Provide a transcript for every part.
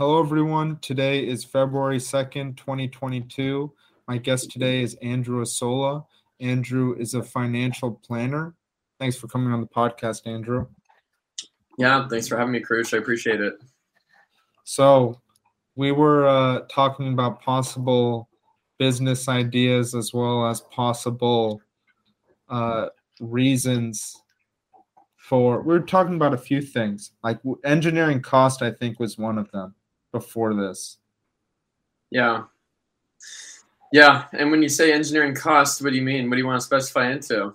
hello everyone. Today is February 2nd, 2022. My guest today is Andrew Asola. Andrew is a financial planner. Thanks for coming on the podcast, Andrew. Yeah, thanks for having me, Krush. I appreciate it. So, we were uh, talking about possible business ideas as well as possible uh, reasons for. We were talking about a few things, like engineering cost. I think was one of them before this. Yeah, yeah. And when you say engineering cost, what do you mean? What do you want to specify into?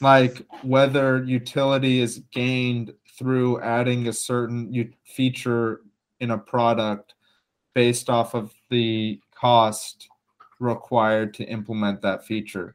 Like whether utility is gained through adding a certain feature in a product based off of the cost required to implement that feature.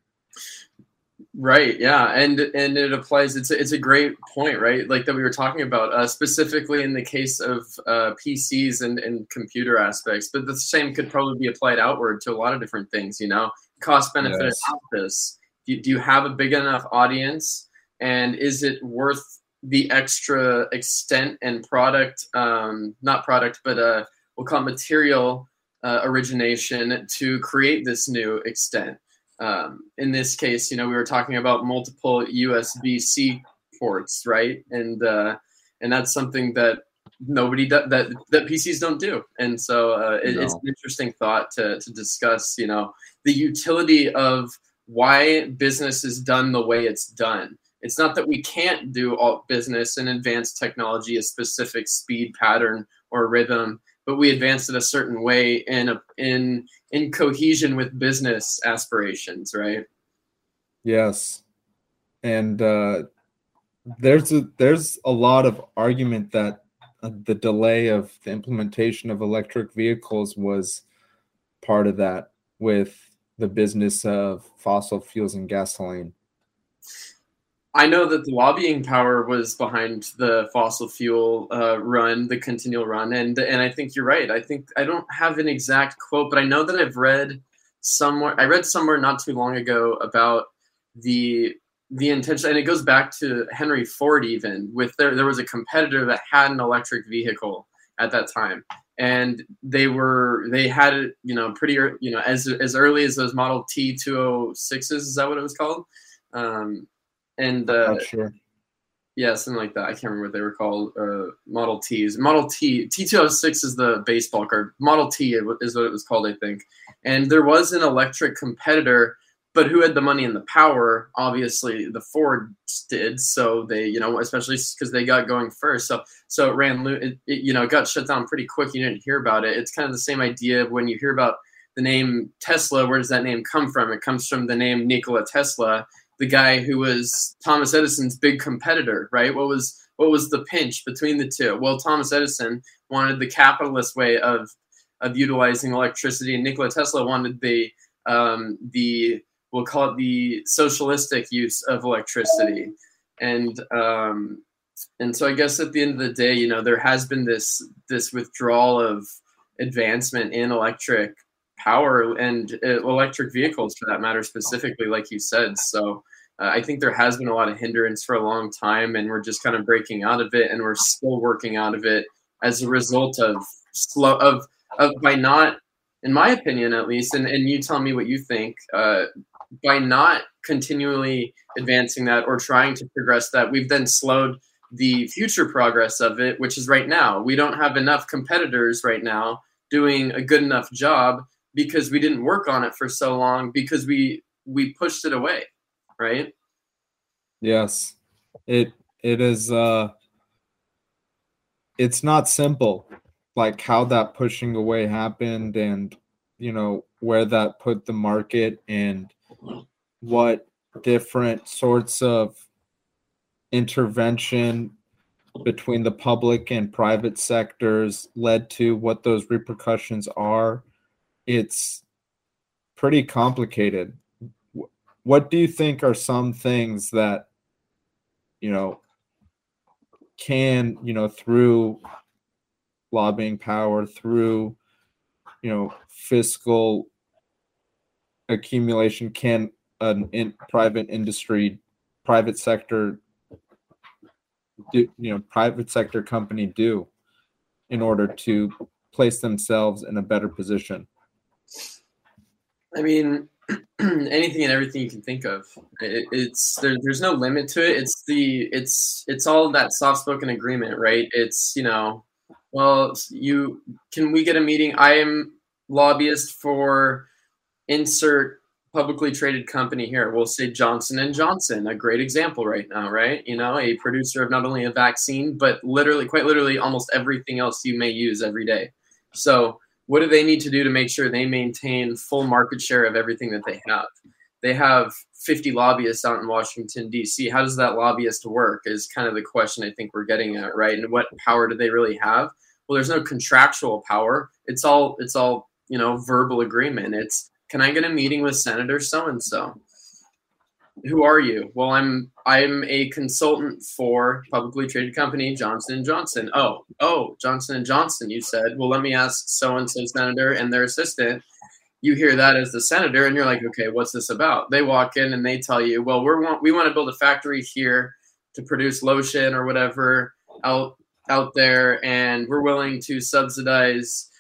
Right. Yeah, and and it applies. It's a, it's a great point, right? Like that we were talking about, uh, specifically in the case of uh, PCs and and computer aspects. But the same could probably be applied outward to a lot of different things. You know, cost benefit yes. analysis. Do, do you have a big enough audience, and is it worth the extra extent and product? Um, not product, but uh, we'll call it material uh, origination to create this new extent. Um, in this case, you know, we were talking about multiple USB-C ports, right? And uh, and that's something that nobody do, that that PCs don't do. And so uh, it, no. it's an interesting thought to to discuss. You know, the utility of why business is done the way it's done. It's not that we can't do all business and advanced technology a specific speed pattern or rhythm but we advanced it a certain way in a, in in cohesion with business aspirations, right? Yes, and uh, there's a there's a lot of argument that uh, the delay of the implementation of electric vehicles was part of that with the business of fossil fuels and gasoline. I know that the lobbying power was behind the fossil fuel uh, run, the continual run, and and I think you're right. I think I don't have an exact quote, but I know that I've read somewhere. I read somewhere not too long ago about the the intention, and it goes back to Henry Ford. Even with there, there was a competitor that had an electric vehicle at that time, and they were they had it, you know, pretty you know as as early as those Model T two hundred sixes. Is that what it was called? Um, and uh, sure. Yeah, something like that. I can't remember what they were called. Uh, Model Ts. Model T. T206 is the baseball card. Model T is what it was called, I think. And there was an electric competitor, but who had the money and the power? Obviously, the Ford did. So they, you know, especially because they got going first. So so it ran. It, it, you know, got shut down pretty quick. You didn't hear about it. It's kind of the same idea when you hear about the name Tesla. Where does that name come from? It comes from the name Nikola Tesla the guy who was Thomas Edison's big competitor, right? What was what was the pinch between the two? Well, Thomas Edison wanted the capitalist way of of utilizing electricity, and Nikola Tesla wanted the um, the we'll call it the socialistic use of electricity, and um, and so I guess at the end of the day, you know, there has been this this withdrawal of advancement in electric power and uh, electric vehicles for that matter specifically like you said so uh, i think there has been a lot of hindrance for a long time and we're just kind of breaking out of it and we're still working out of it as a result of slow of of by not in my opinion at least and, and you tell me what you think uh, by not continually advancing that or trying to progress that we've then slowed the future progress of it which is right now. We don't have enough competitors right now doing a good enough job because we didn't work on it for so long because we we pushed it away right? Yes. It it is uh it's not simple like how that pushing away happened and you know where that put the market and what different sorts of intervention between the public and private sectors led to what those repercussions are. It's pretty complicated. What do you think are some things that, you know, can, you know, through lobbying power, through, you know, fiscal accumulation, can an in private industry, private sector, do, you know, private sector company do in order to place themselves in a better position? I mean, anything and everything you can think of. It, it's there, there's no limit to it. It's the it's it's all that soft spoken agreement, right? It's you know, well, you can we get a meeting? I am lobbyist for insert publicly traded company here. We'll say Johnson and Johnson, a great example right now, right? You know, a producer of not only a vaccine but literally, quite literally, almost everything else you may use every day. So what do they need to do to make sure they maintain full market share of everything that they have? They have 50 lobbyists out in Washington, D.C. How does that lobbyist work? Is kind of the question I think we're getting at, right? And what power do they really have? Well, there's no contractual power. It's all it's all you know verbal agreement. It's can I get a meeting with Senator so and so? Who are you? Well, I'm I'm a consultant for publicly traded company Johnson and Johnson. Oh, oh, Johnson and Johnson. You said. Well, let me ask so and so senator and their assistant. You hear that as the senator, and you're like, okay, what's this about? They walk in and they tell you, well, we want we want to build a factory here to produce lotion or whatever out out there, and we're willing to subsidize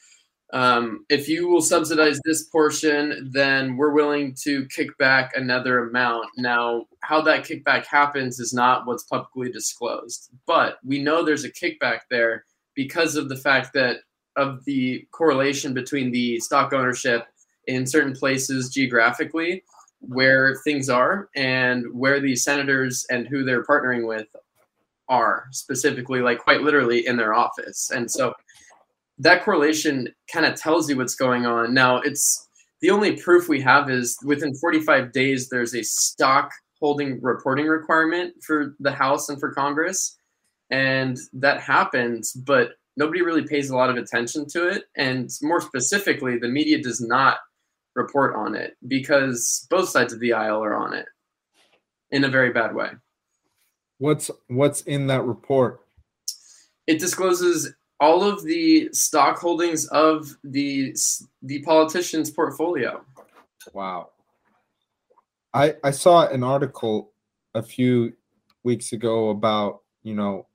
um, if you will subsidize this portion, then we're willing to kick back another amount. Now, how that kickback happens is not what's publicly disclosed, but we know there's a kickback there because of the fact that of the correlation between the stock ownership in certain places geographically where things are and where the senators and who they're partnering with are specifically like quite literally in their office and so that correlation kind of tells you what's going on. Now, it's the only proof we have is within 45 days, there's a stock holding reporting requirement for the House and for Congress. And that happens, but nobody really pays a lot of attention to it. And more specifically, the media does not report on it because both sides of the aisle are on it in a very bad way. What's what's in that report? It discloses all of the stock holdings of the the politician's portfolio. Wow. I I saw an article a few weeks ago about, you know,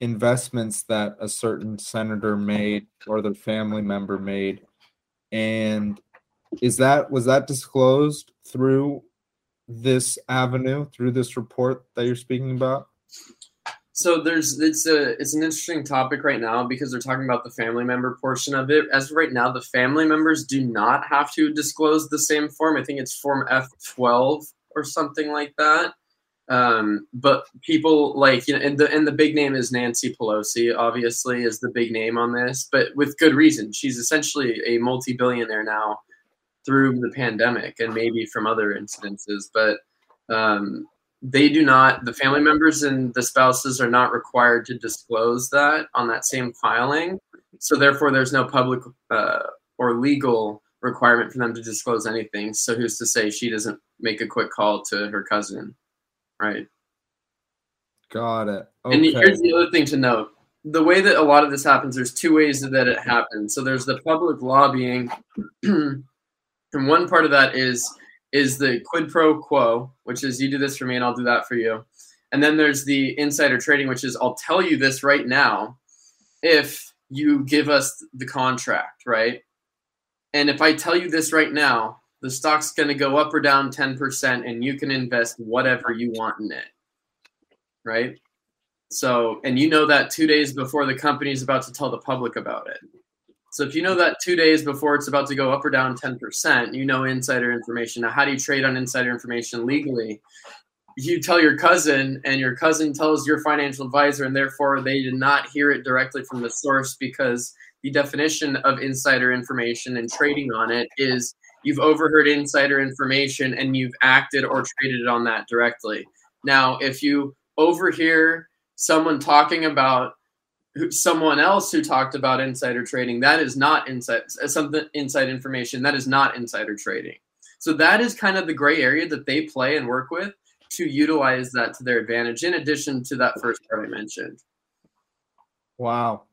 investments that a certain senator made or their family member made and is that was that disclosed through this avenue through this report that you're speaking about so there's it's a it's an interesting topic right now because they're talking about the family member portion of it. As of right now, the family members do not have to disclose the same form. I think it's form F12 or something like that. Um, but people like you know, and the and the big name is Nancy Pelosi. Obviously, is the big name on this, but with good reason. She's essentially a multi-billionaire now through the pandemic and maybe from other incidences. But um, they do not the family members and the spouses are not required to disclose that on that same filing. So therefore there's no public uh, or legal requirement for them to disclose anything. So who's to say she doesn't make a quick call to her cousin right? Got it. Okay. and here's the other thing to note. The way that a lot of this happens there's two ways that it happens. So there's the public lobbying. And one part of that is is the quid pro quo, which is you do this for me and I'll do that for you. And then there's the insider trading, which is I'll tell you this right now if you give us the contract, right? And if I tell you this right now, the stock's going to go up or down 10% and you can invest whatever you want in it. Right? So, and you know that 2 days before the company is about to tell the public about it. So if you know that two days before it's about to go up or down 10%, you know insider information. Now, how do you trade on insider information legally? You tell your cousin, and your cousin tells your financial advisor, and therefore they did not hear it directly from the source because the definition of insider information and trading on it is you've overheard insider information and you've acted or traded on that directly. Now, if you overhear someone talking about someone else who talked about insider trading that is not inside uh, something inside information that is not insider trading. So that is kind of the gray area that they play and work with to utilize that to their advantage in addition to that first part i mentioned. Wow.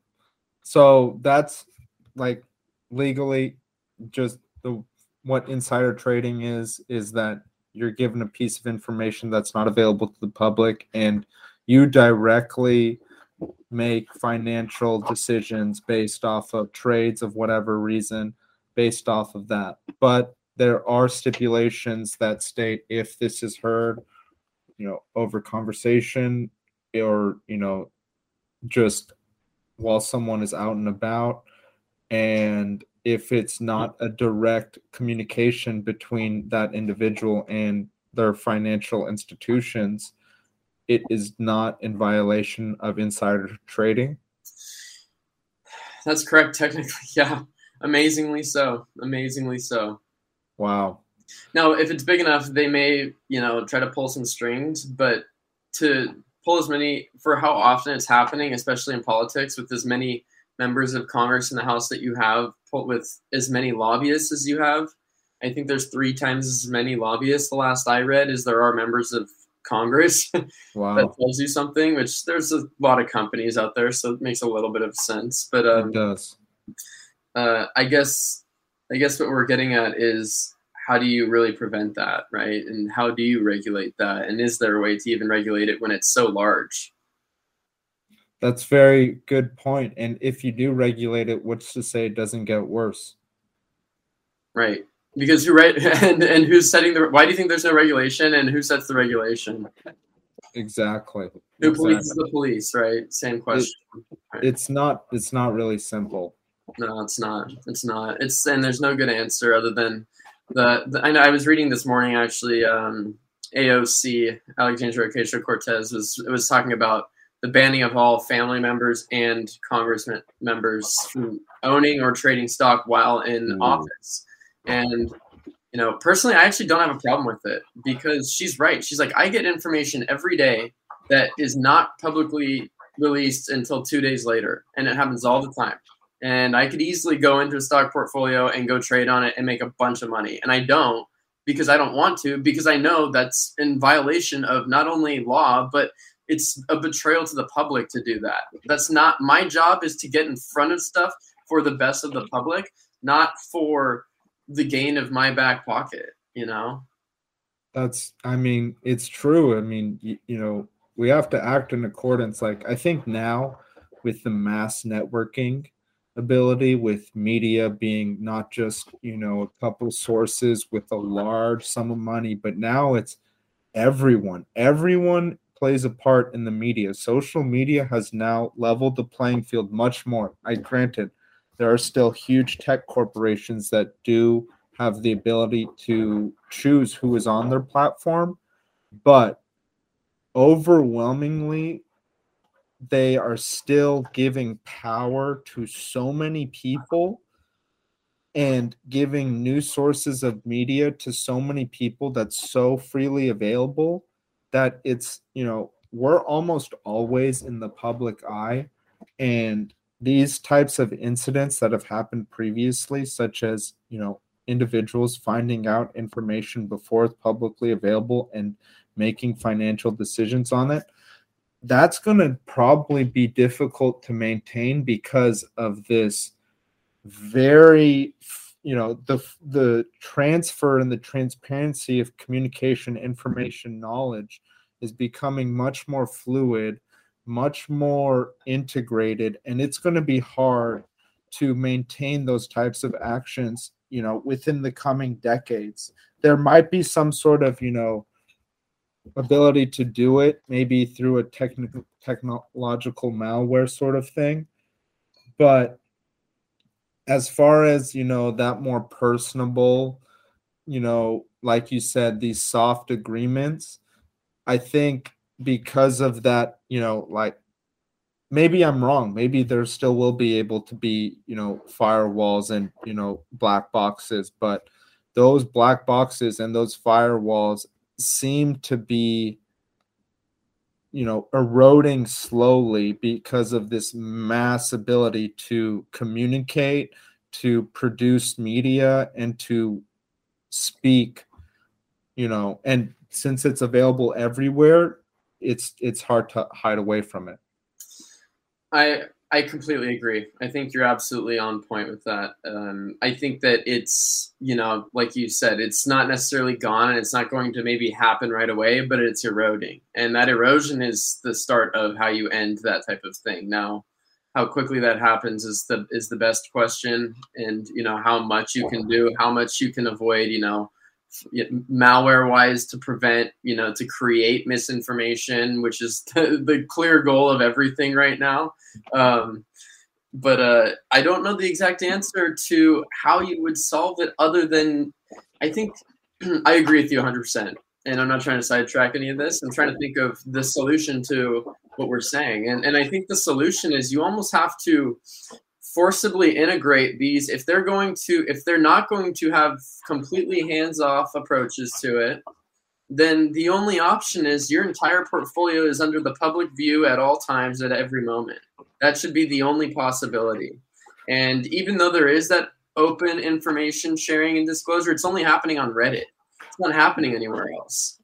So that's like legally just the what insider trading is is that you're given a piece of information that's not available to the public and you directly make financial decisions based off of trades of whatever reason based off of that. But there are stipulations that state if this is heard you know over conversation or you know just while someone is out and about. And if it's not a direct communication between that individual and their financial institutions it is not in violation of insider trading? That's correct technically yeah. Amazingly so amazingly so. Wow. Now if it's big enough they may you know try to pull some strings but to pull as many for how often it's happening especially in politics with as many members of congress in the house that you have with as many lobbyists as you have i think there's three times as many lobbyists the last i read as there are members of Congress. Wow. that tells you something, which there's a lot of companies out there, so it makes a little bit of sense. But um, it does. Uh, I guess I guess what we're getting at is how do you really prevent that, right? And how do you regulate that? And is there a way to even regulate it when it's so large? That's very good point. And if you do regulate it, what's to say it doesn't get worse? Right because you're right and and who's setting the why do you think there's no regulation and who sets the regulation? Exactly. Who exactly. polices the police right? Same question. It, it's not it's not really simple. No it's not. It's not. It's and there's no good answer other than the, the i know i was reading this morning actually um aoc alexandria ocasio-cortez was was talking about the banning of all family members and congressman members from owning or trading stock while in Ooh. office and you know, personally, I actually don't have a problem with it because she's right. She's like, I get information every day that is not publicly released until two days later, and it happens all the time. And I could easily go into a stock portfolio and go trade on it and make a bunch of money, and I don't because I don't want to because I know that's in violation of not only law but it's a betrayal to the public to do that. That's not my job is to get in front of stuff for the best of the public, not for the gain of my back pocket, you know? That's, I mean, it's true. I mean, you, you know, we have to act in accordance. Like, I think now with the mass networking ability, with media being not just, you know, a couple sources with a large sum of money, but now it's everyone. Everyone plays a part in the media. Social media has now leveled the playing field much more. I granted there are still huge tech corporations that do have the ability to choose who is on their platform, but overwhelmingly, they are still giving power to so many people and giving new sources of media to so many people that's so freely available that it's, you know, we're almost always in the public eye and these types of incidents that have happened previously, such as, you know, individuals finding out information before it's publicly available and making financial decisions on it, that's going to probably be difficult to maintain because of this very you know the the transfer and the transparency of communication information knowledge is becoming much more fluid much more integrated and it's going to be hard to maintain those types of actions you know within the coming decades. There might be some sort of you know ability to do it maybe through a technical technological malware sort of thing. But as far as you know that more personable you know like you said these soft agreements i think because of that, you know, like maybe I'm wrong. Maybe there still will be able to be, you know, firewalls and, you know, black boxes, but those black boxes and those firewalls seem to be you know eroding slowly because of this mass ability to communicate to produce media and to speak you know and since it's available everywhere it's it's hard to hide away from it. I I completely agree. I think you're absolutely on point with that. Um, I think that it's, you know, like you said, it's not necessarily gone and it's not going to maybe happen right away, but it's eroding. And that erosion is the start of how you end that type of thing. Now, how quickly that happens is the is the best question and you know how much you can do, how much you can avoid, you know, malware wise to prevent you know to create misinformation which is the, the clear goal of everything right now. Um, but uh, i don't know the exact answer to how you would solve it other than i think i agree with you 100% and i'm not trying to sidetrack any of this. I'm trying to think of the solution to what we're saying. And, and i think the solution is you almost have to forcibly integrate these. If they're going to if they're not going to have completely hands off approaches to it then the only option is your entire portfolio is under the public view at all times at every moment. That should be the only possibility. And even though there is that open information sharing and disclosure it's only happening on reddit. It's not happening anywhere else.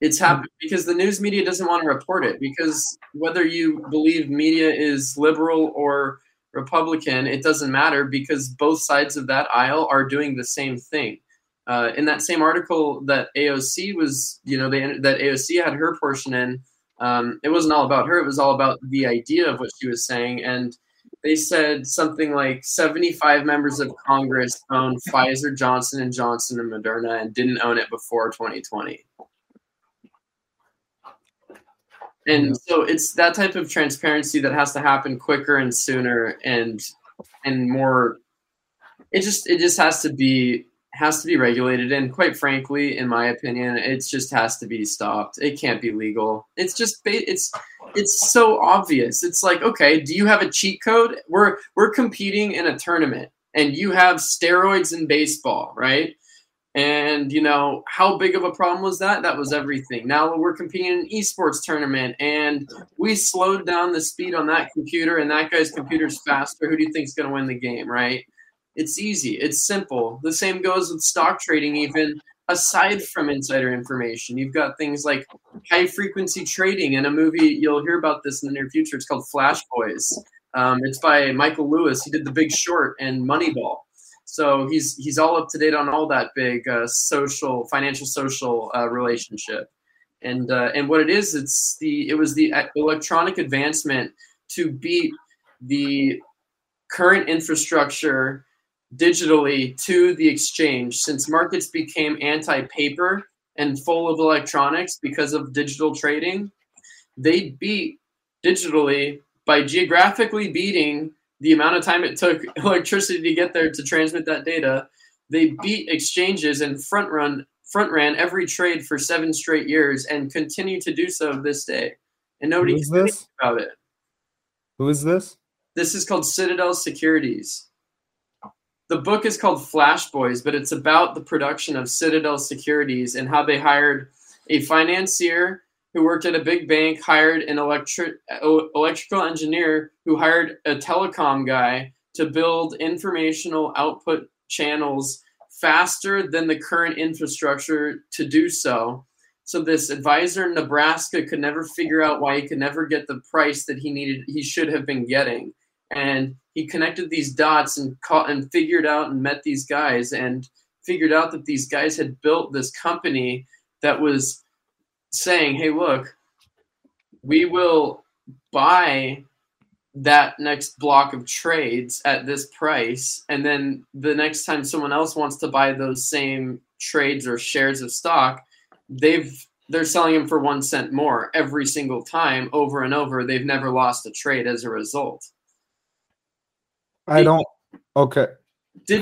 It's happening because the news media doesn't want to report it because whether you believe media is liberal or Republican, it doesn't matter because both sides of that aisle are doing the same thing. Uh, in that same article that AOC was, you know, they, that AOC had her portion in, um, it wasn't all about her. It was all about the idea of what she was saying. And they said something like 75 members of Congress own Pfizer, Johnson and Johnson, and Moderna, and didn't own it before 2020. And so it's that type of transparency that has to happen quicker and sooner and and more it just it just has to be has to be regulated. And quite frankly in my opinion it just has to be stopped. It can't be legal. It's just it's it's so obvious. It's like okay do you have a cheat code? We're we're competing in a tournament and you have steroids in baseball right and you know how big of a problem was that? That was everything. Now we're competing in an esports tournament, and we slowed down the speed on that computer, and that guy's computer's faster. Who do you think's going to win the game? Right? It's easy. It's simple. The same goes with stock trading. Even aside from insider information, you've got things like high frequency trading. In a movie, you'll hear about this in the near future. It's called Flash Boys. Um, it's by Michael Lewis. He did The Big Short and Moneyball so he's he's all up to date on all that big uh, social, financial, social uh, relationship, and uh, and what it is, it's the it was the electronic advancement to beat the current infrastructure digitally to the exchange. Since markets became anti-paper and full of electronics because of digital trading they beat digitally by geographically beating the amount of time it took electricity to get there to transmit that data. They beat exchanges and front run front ran every trade for seven straight years and continue to do so this day. And nobody Who's this? about it. Who is this? This is called Citadel Securities. The book is called Flash Boys, but it's about the production of Citadel Securities and how they hired a financier who worked at a big bank hired an electric uh, electrical engineer who hired a telecom guy to build informational output channels faster than the current infrastructure to do so. So this advisor in Nebraska could never figure out why he could never get the price that he needed he should have been getting. And he connected these dots and caught and figured out and met these guys and figured out that these guys had built this company that was saying, hey, look, we will buy that next block of trades at this price. And then the next time someone else wants to buy those same trades or shares of stock, they've they're selling them for one cent more every single time over and over. They've never lost a trade as a result. I don't okay.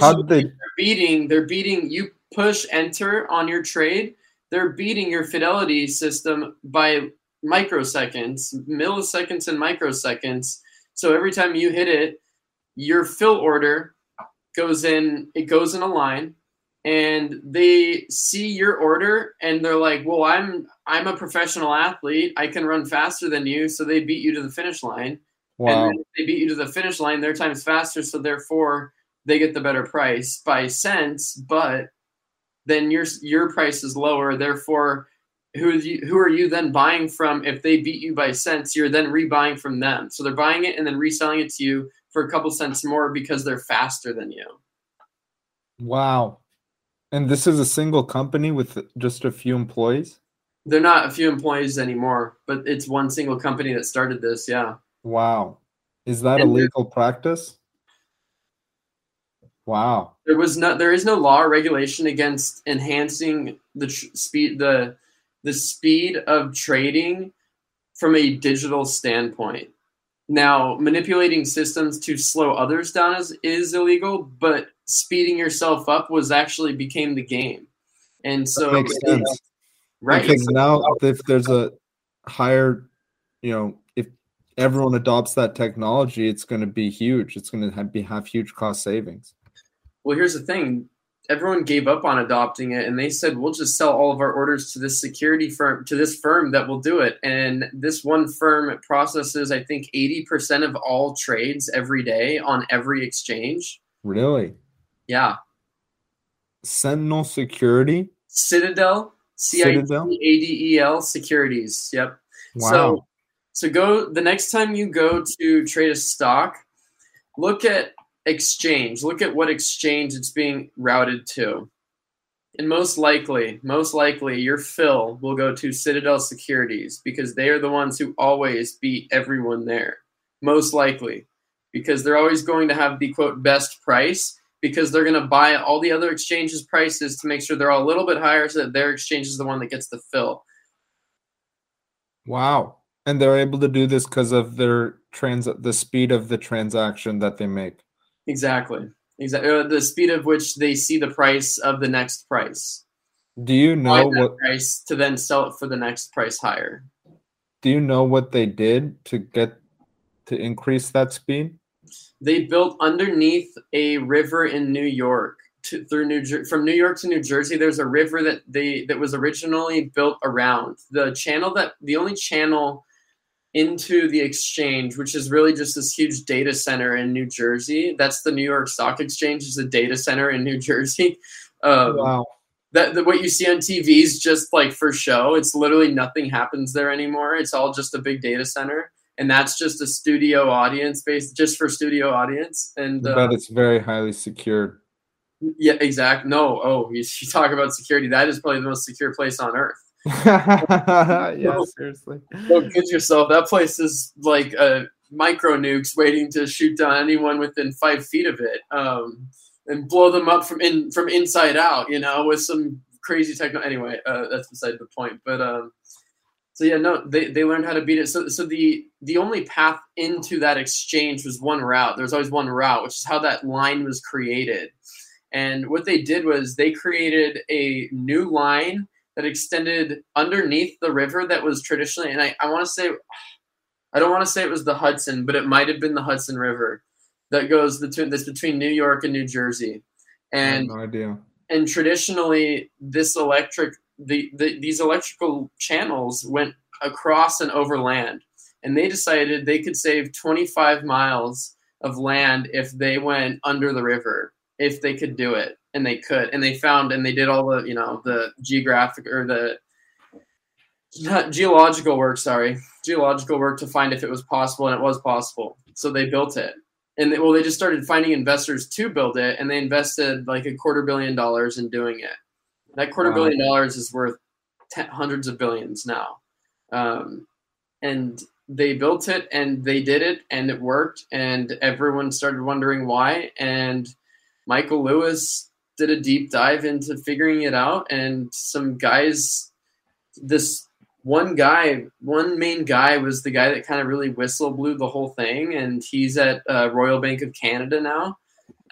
How did they they're beating they're beating you push enter on your trade they're beating your fidelity system by microseconds, milliseconds, and microseconds. So every time you hit it, your fill order goes in, it goes in a line and they see your order and they're like, "Well, I'm I'm a professional athlete. I can run faster than you." So they beat you to the finish line. Wow. And they beat you to the finish line, their time's faster, so therefore they get the better price by cents, but then your your price is lower. Therefore, who is you, who are you then buying from if they beat you by cents you're then rebuying from them so they're buying it and then reselling it to you for a couple cents more because they're faster than you Wow. And this is a single company with just a few employees? they're not a few employees anymore but it's one single company that started this yeah Wow. Is that a And there- legal practice? Wow. there was no there is no law or regulation against enhancing the tr- speed the the speed of trading from a digital standpoint now manipulating systems to slow others down is, is illegal but speeding yourself up was actually became the game and so Makes sense. right Because now if there's a higher, you know, if everyone adopts that technology, it's going to be huge. It's going to have, be have huge cost savings. Well, here's the thing. Everyone gave up on adopting it and they said, we'll just sell all of our orders to this security firm, to this firm that will do it. And this one firm processes, I think, 80% of all trades every day on every exchange. Really? Yeah. Sentinel Security? Citadel, C I T Citadel? A D E L Securities. Yep. Wow. So, so go the next time you go to trade a stock, look at exchange. Look at what exchange it's being routed to. And most likely, most likely, your fill will go to Citadel Securities because they are the ones who always beat everyone there. Most likely, because they're always going to have the quote best price because they're going to buy all the other exchanges' prices to make sure they're all a little bit higher so that their exchange is the one that gets the fill. wow. And they're able to do this because of their trans the speed of the transaction that they make. Exactly. Exactly. Uh, the speed of which they see the price of the next price. Do you know what price to then sell it for the next price higher. do you know what they did to get to increase that speed? They built underneath a river in New York to, through New Jer- from New York to New Jersey. There's a river that they that was originally built around the channel that the only channel into the exchange, which is really just this huge data center in New Jersey. That's the New York Stock Exchange is a data center in New Jersey. Um, Wow. that, that what you see on TV is just like for show. It's literally nothing happens there anymore. It's all just a big data center, and that's just a studio audience based just for studio audience. And uh, but it's very highly secured. yeah, exact. No, oh, you, you talk about security. That is probably the most secure place on earth. yeah, seriously. Don't kid yourself. That place is like a micro nukes waiting to shoot down anyone within five feet of it, um, and blow them up from in from inside out. You know, with some crazy techno. Anyway, uh, that's beside the point. But um, so yeah, no, they, they learned how to beat it. So so the the only path into that exchange was one route. There was always one route, which is how that line was created. And what they did was they created a new line that extended underneath the river that was traditionally, and I, I want to say, I don't want to say it was the Hudson, but it might have been the Hudson River that goes between this between New York and New Jersey. And no idea. and traditionally this electric the, the these electrical channels went across and over land and they decided they could save 25 miles of land if they went under the river if they could do it and they could and they found and they did all the you know the geographic or the not geological work sorry geological work to find if it was possible and it was possible. So they built it. And they, well they just started finding investors to build it and they invested like a quarter billion dollars in doing it. That quarter Wow. billion dollars is worth ten, hundreds of billions now. Um, and they built it and they did it and it worked and everyone started wondering why. And michael lewis did a deep dive into figuring it out and some guys this one guy one main guy was the guy that kind of really whistle blew the whole thing and he's at uh, royal bank of canada now.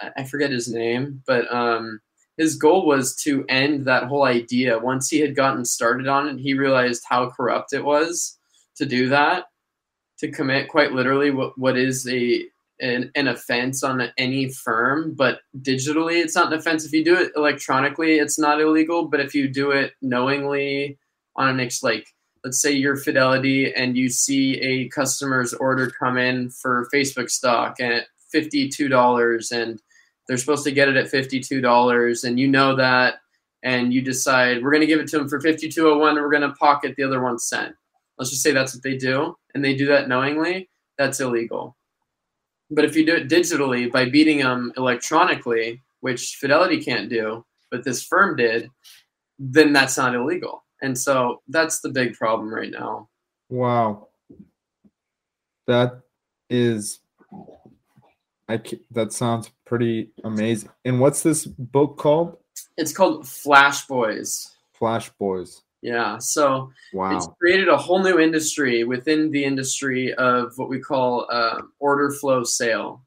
I- forget his name but um, his goal was to end that whole idea. Once he had gotten started on it he realized how corrupt it was to do that to commit quite literally what, what is a an, an offense on any firm but digitally it's not an offense if you do it electronically it's not illegal but if you do it knowingly on an ex like let's say you're fidelity and you see a customer's order come in for facebook stock at $52 and they're supposed to get it at $52 and you know that and you decide we're going to give it to them for 5201 and we're going to pocket the other one cent. Let's just say that's what they do, and they do that knowingly, that's illegal. But if you do it digitally by beating them electronically, which Fidelity can't do, but this firm did, then that's not illegal. And so that's the big problem right now. Wow. That is I that sounds pretty amazing. And what's this book called? It's called Flash Boys. Flash Boys. Yeah. So wow. it's created a whole new industry within the industry of what we call uh, order flow sale.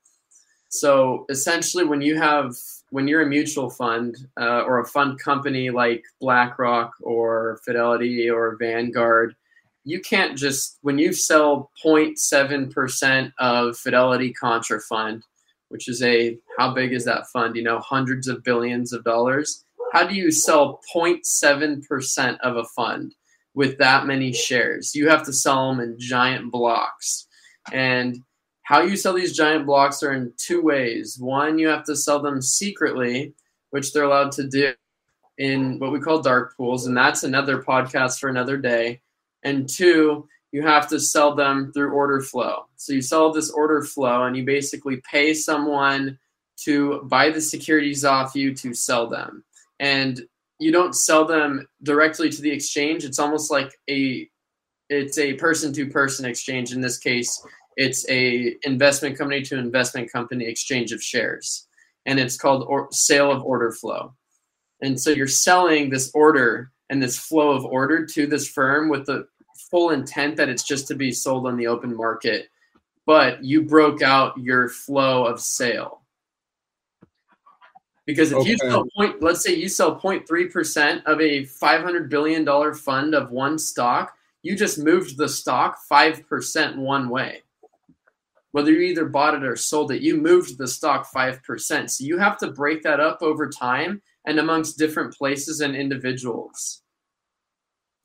So essentially, when you have when you're a mutual fund uh, or a fund company like BlackRock or Fidelity or Vanguard, you can't just when you sell 0.7% of Fidelity Contrafund, which is a how big is that fund? You know, hundreds of billions of dollars. How do you sell 0.7% of a fund with that many shares? You have to sell them in giant blocks. And how you sell these giant blocks are in two ways. One, you have to sell them secretly, which they're allowed to do in what we call dark pools, and that's another podcast for another day. And two, you have to sell them through order flow. So you sell this order flow and you basically pay someone to buy the securities off you to sell them. And you don't sell them directly to the exchange. It's almost like a it's a person to person exchange in this case it's a investment company to investment company exchange of shares, and it's called or, sale of order flow. And so you're selling this order and this flow of order to this firm with the full intent that it's just to be sold on the open market, but you broke out your flow of sale. Because if okay. you sell point, let's say you sell 0.3% of a $500 billion fund of one stock, you just moved the stock 5% one way whether you either bought it or sold it, you moved the stock 5%. So you have to break that up over time and amongst different places and individuals.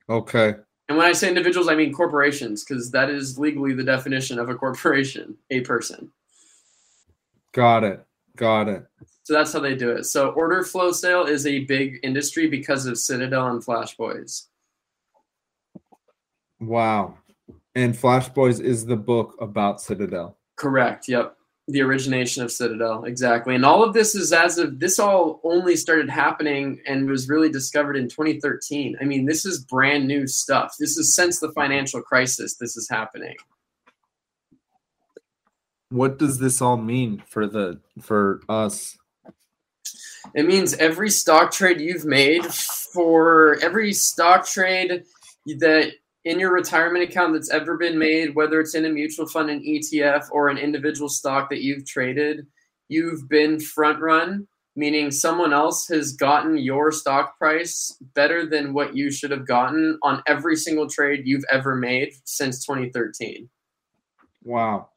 Okay. And when I say individuals, I mean corporations, because that is legally the definition of a corporation, a person. Got it. Got it. So that's how they do it. So order flow sale is a big industry because of Citadel and Flash Boys. Wow. And Flash Boys is the book about Citadel. Correct. Yep. The origination of Citadel. Exactly. And all of this is as of this all only started happening and was really discovered in 2013. I mean, this is brand new stuff. This is since the financial crisis, this is happening. What does this all mean for the for us? It means every stock trade you've made for every stock trade that in your retirement account that's ever been made, whether it's in a mutual fund, an ETF, or an individual stock that you've traded, you've been front run, meaning someone else has gotten your stock price better than what you should have gotten on every single trade you've ever made since 2013. Wow.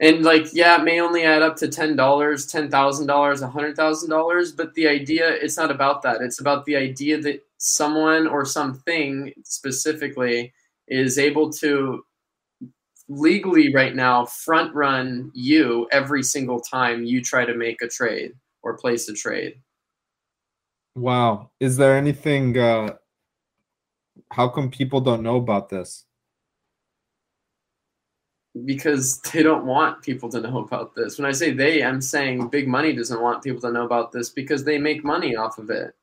And like, yeah, it may only add up to ten dollars, ten thousand dollars, a hundred thousand dollars, but the idea it's not about that. It's about the idea that someone or something specifically is able to legally right now front run you every single time you try to make a trade or place a trade. Wow. Is there anything uh how come people don't know about this? Because they don't want people to know about this. When I say they, I'm saying big money doesn't want people to know about this because they make money off of it.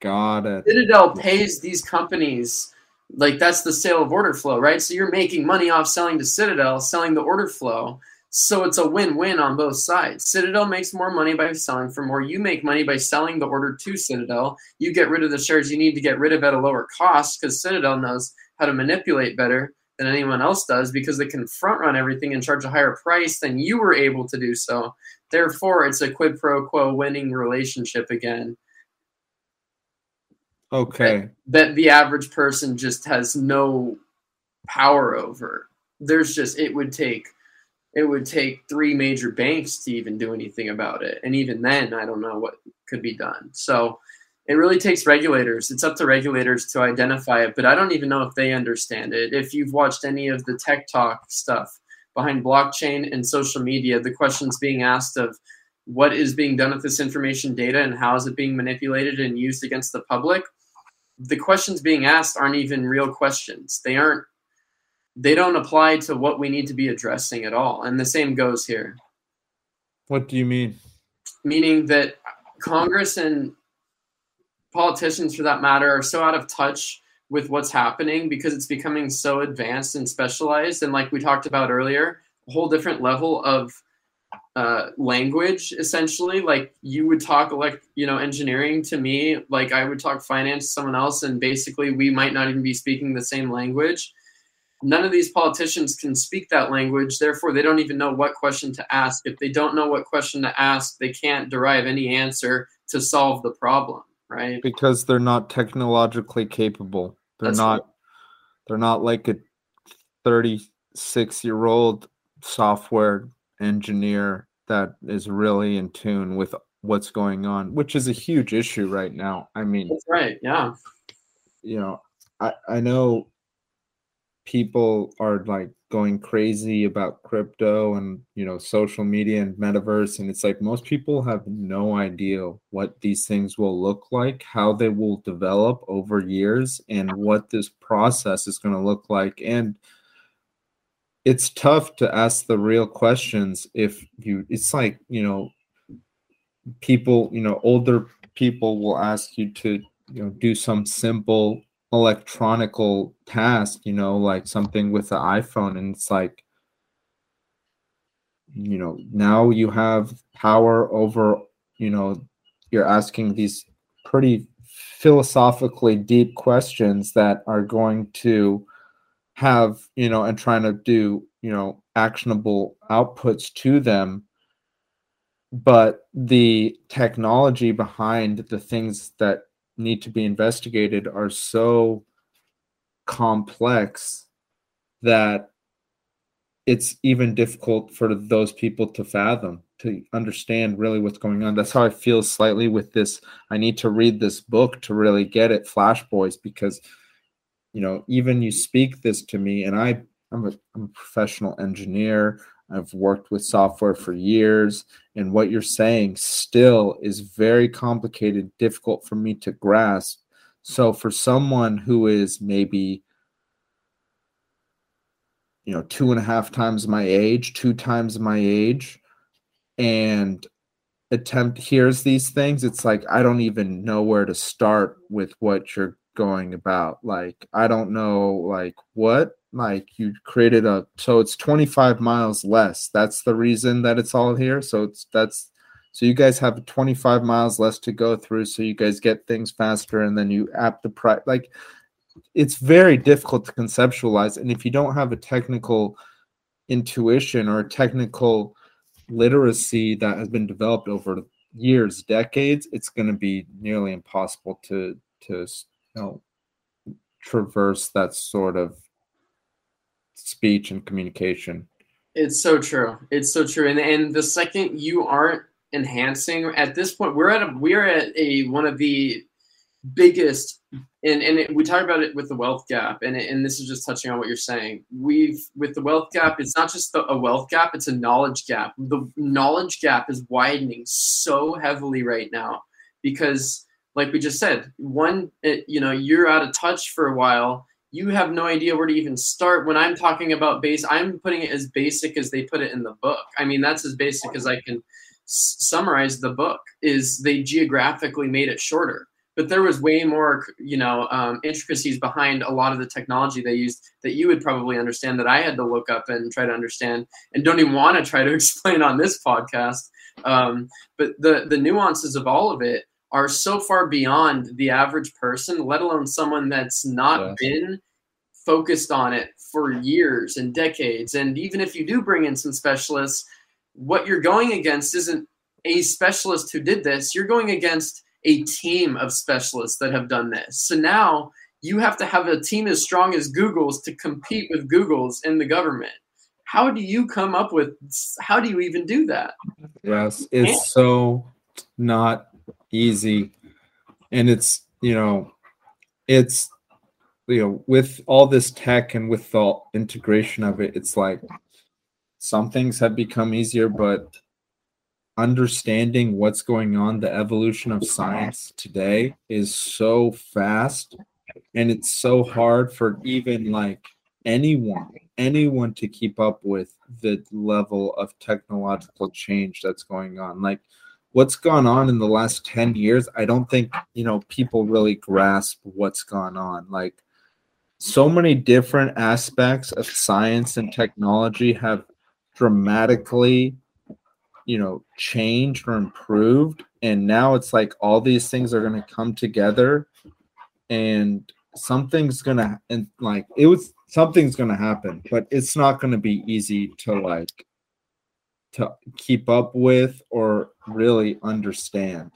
Got it. Citadel pays these companies like that's the sale of order flow, right? So you're making money off selling to Citadel, selling the order flow. So it's a win-win on both sides. Citadel makes more money by selling for more. You make money by selling the order to Citadel. You get rid of the shares you need to get rid of at a lower cost because Citadel knows how to manipulate better than anyone else does because they can front run everything and charge a higher price than you were able to do so. Therefore, it's a quid pro quo winning relationship again. Okay. That, that the average person just has no power over. There's just it would take it would take three major banks to even do anything about it. And even then, I don't know what could be done. So it really takes regulators. It's up to regulators to identify it, but I don't even know if they understand it. If you've watched any of the tech talk stuff behind blockchain and social media, the questions being asked of what is being done with this information data and how is it being manipulated and used against the public the questions being asked aren't even real questions they aren't they don't apply to what we need to be addressing at all and the same goes here what do you mean meaning that congress and politicians for that matter are so out of touch with what's happening because it's becoming so advanced and specialized. And like we talked about earlier a whole different level of uh, language essentially. Like you would talk like you know engineering to me like i would talk finance to someone else and basically we might not even be speaking the same language. None of these politicians can speak that language. Therefore they don't even know what question to ask. If they don't know what question to ask they can't derive any answer to solve the problem right because they're not technologically capable they're That's not they're not like a 36 year old software engineer that is really in tune with what's going on, which is a huge issue right now. I mean, that's right. Yeah. You know, I, I know people are like going crazy about crypto and you know social media and metaverse and it's like most people have no idea what these things will look like how they will develop over years and what this process is going to look like. And it's tough to ask the real questions if you it's like you know people you know older people will ask you to you know do some simple electronical task you know like something with the iphone and it's like you know now you have power over you know you're asking these pretty philosophically deep questions that are going to have you know and trying to do you know actionable outputs to them. But the technology behind the things that need to be investigated are so complex that it's even difficult for those people to fathom to understand really what's going on that's how i feel slightly with this i need to read this book to really get it flash boys because you know, even you speak this to me, and I, I'm a, I'm a professional engineer. I've worked with software for years, and what you're saying still is very complicated, difficult for me to grasp. So, for someone who is maybe, you know, two and a half times my age, two times my age, and attempt hears these things, it's like I don't even know where to start with what you're going about like i don't know like what like you created a so it's 25 miles less. That's the reason that it's all here? So it's that's so you guys have 25 miles less to go through so you guys get things faster and then you app the price like it's very difficult to conceptualize and if you don't have a technical intuition or technical literacy that has been developed over years decades it's going to be nearly impossible to to you know, traverse that sort of speech and communication. It's so true. It's so true. And and the second you aren't enhancing at this point, we're at a we're at a one of the biggest and and it, we talk about it with the wealth gap and and this is just touching on what you're saying we've with the wealth gap it's not just the, a wealth gap it's a knowledge gap the knowledge gap is widening so heavily right now because like we just said, one, it, you know, you're out of touch for a while. You have no idea where to even start. When I'm talking about base, I'm putting it as basic as they put it in the book. I mean, that's as basic as I can s- summarize the book. Is they geographically made it shorter, but there was way more, you know, um, intricacies behind a lot of the technology they used that you would probably understand that I had to look up and try to understand, and don't even want to try to explain on this podcast. Um, but the the nuances of all of it are so far beyond the average person, let alone someone that's not been focused on it for years and decades. And even if you do bring in some specialists, what you're going against isn't a specialist who did this, you're going against a team of specialists that have done this. So now you have to have a team as strong as Google's to compete with Google's in the government. How do you come up with how do you even do that? Yes, it's so not easy. And it's you know it's you know with all this tech and with the integration of it it's like some things have become easier but understanding what's going on, the evolution of science today is so fast and it's so hard for even like anyone anyone to keep up with the level of technological change that's going on. Like what's gone on in the last 10 years i don't think you know people really grasp what's gone on. Like so many different aspects of science and technology have dramatically you know changed or improved and now it's like all these things are going to come together and something's going to and like it was something's going to happen but it's not going to be easy to like to keep up with or really understand.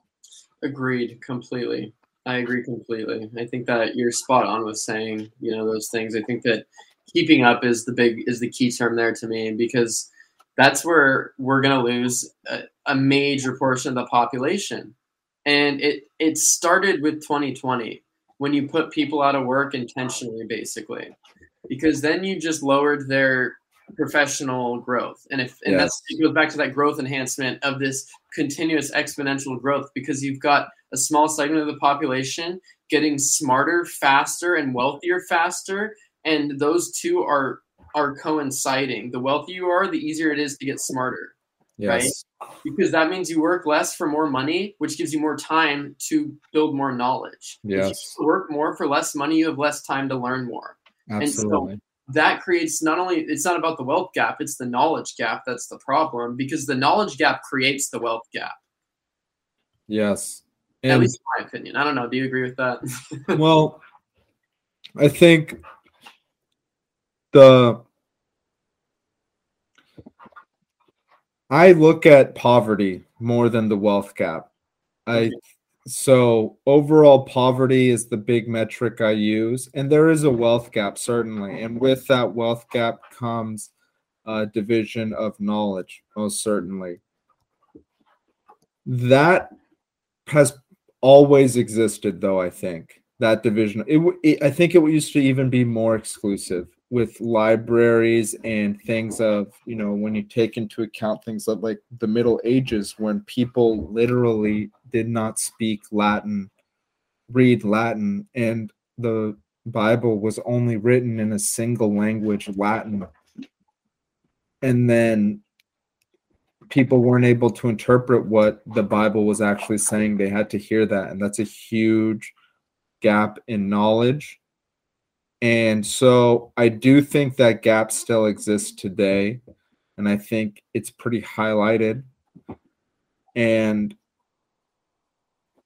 Agreed completely. I agree completely. I think that you're spot on with saying you know those things. I think that keeping up is the big is the key term there to me because that's where we're going to lose a, a, major portion of the population. And it it started with 2020 when you put people out of work intentionally, basically, because then you just lowered their professional growth. And if and yes. that's it goes back to that growth enhancement of this continuous exponential growth because you've got a small segment of the population getting smarter faster and wealthier faster and those two are are coinciding. The wealthier you are, the easier it is to get smarter. Yes. Right? Because that means you work less for more money, which gives you more time to build more knowledge. Yes. work more for less money, you have less time to learn more. Absolutely. And so that creates not only it's not about the wealth gap, it's the knowledge gap that's the problem because the knowledge gap creates the wealth gap. Yes. And At least in my opinion. I don't know. Do you agree with that? well, I think the I look at poverty more than the wealth gap. I so overall poverty is the big metric I use, and there is a wealth gap certainly, and with that wealth gap comes a division of knowledge, most certainly. That has always existed, though. I think that division. It, it I think it used to even be more exclusive with libraries and things of you know when you take into account things of like the middle ages when people literally did not speak latin read latin and the bible was only written in a single language latin. And then people weren't able to interpret what the bible was actually saying. They had to hear that and that's a huge gap in knowledge and so I do think that gap still exists today. And I think it's pretty highlighted. And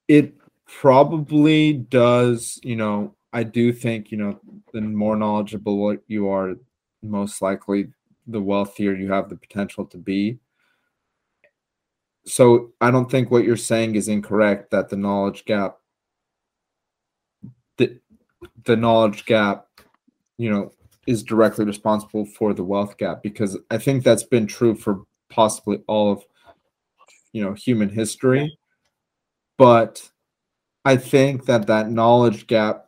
it probably does, you know, I do think, you know, the more knowledgeable you are, most likely the wealthier you have the potential to be. So I don't think what you're saying is incorrect that the knowledge gap the knowledge gap, you know, is directly responsible for the wealth gap because I think that's been true for possibly all of you know human history. But I think that that knowledge gap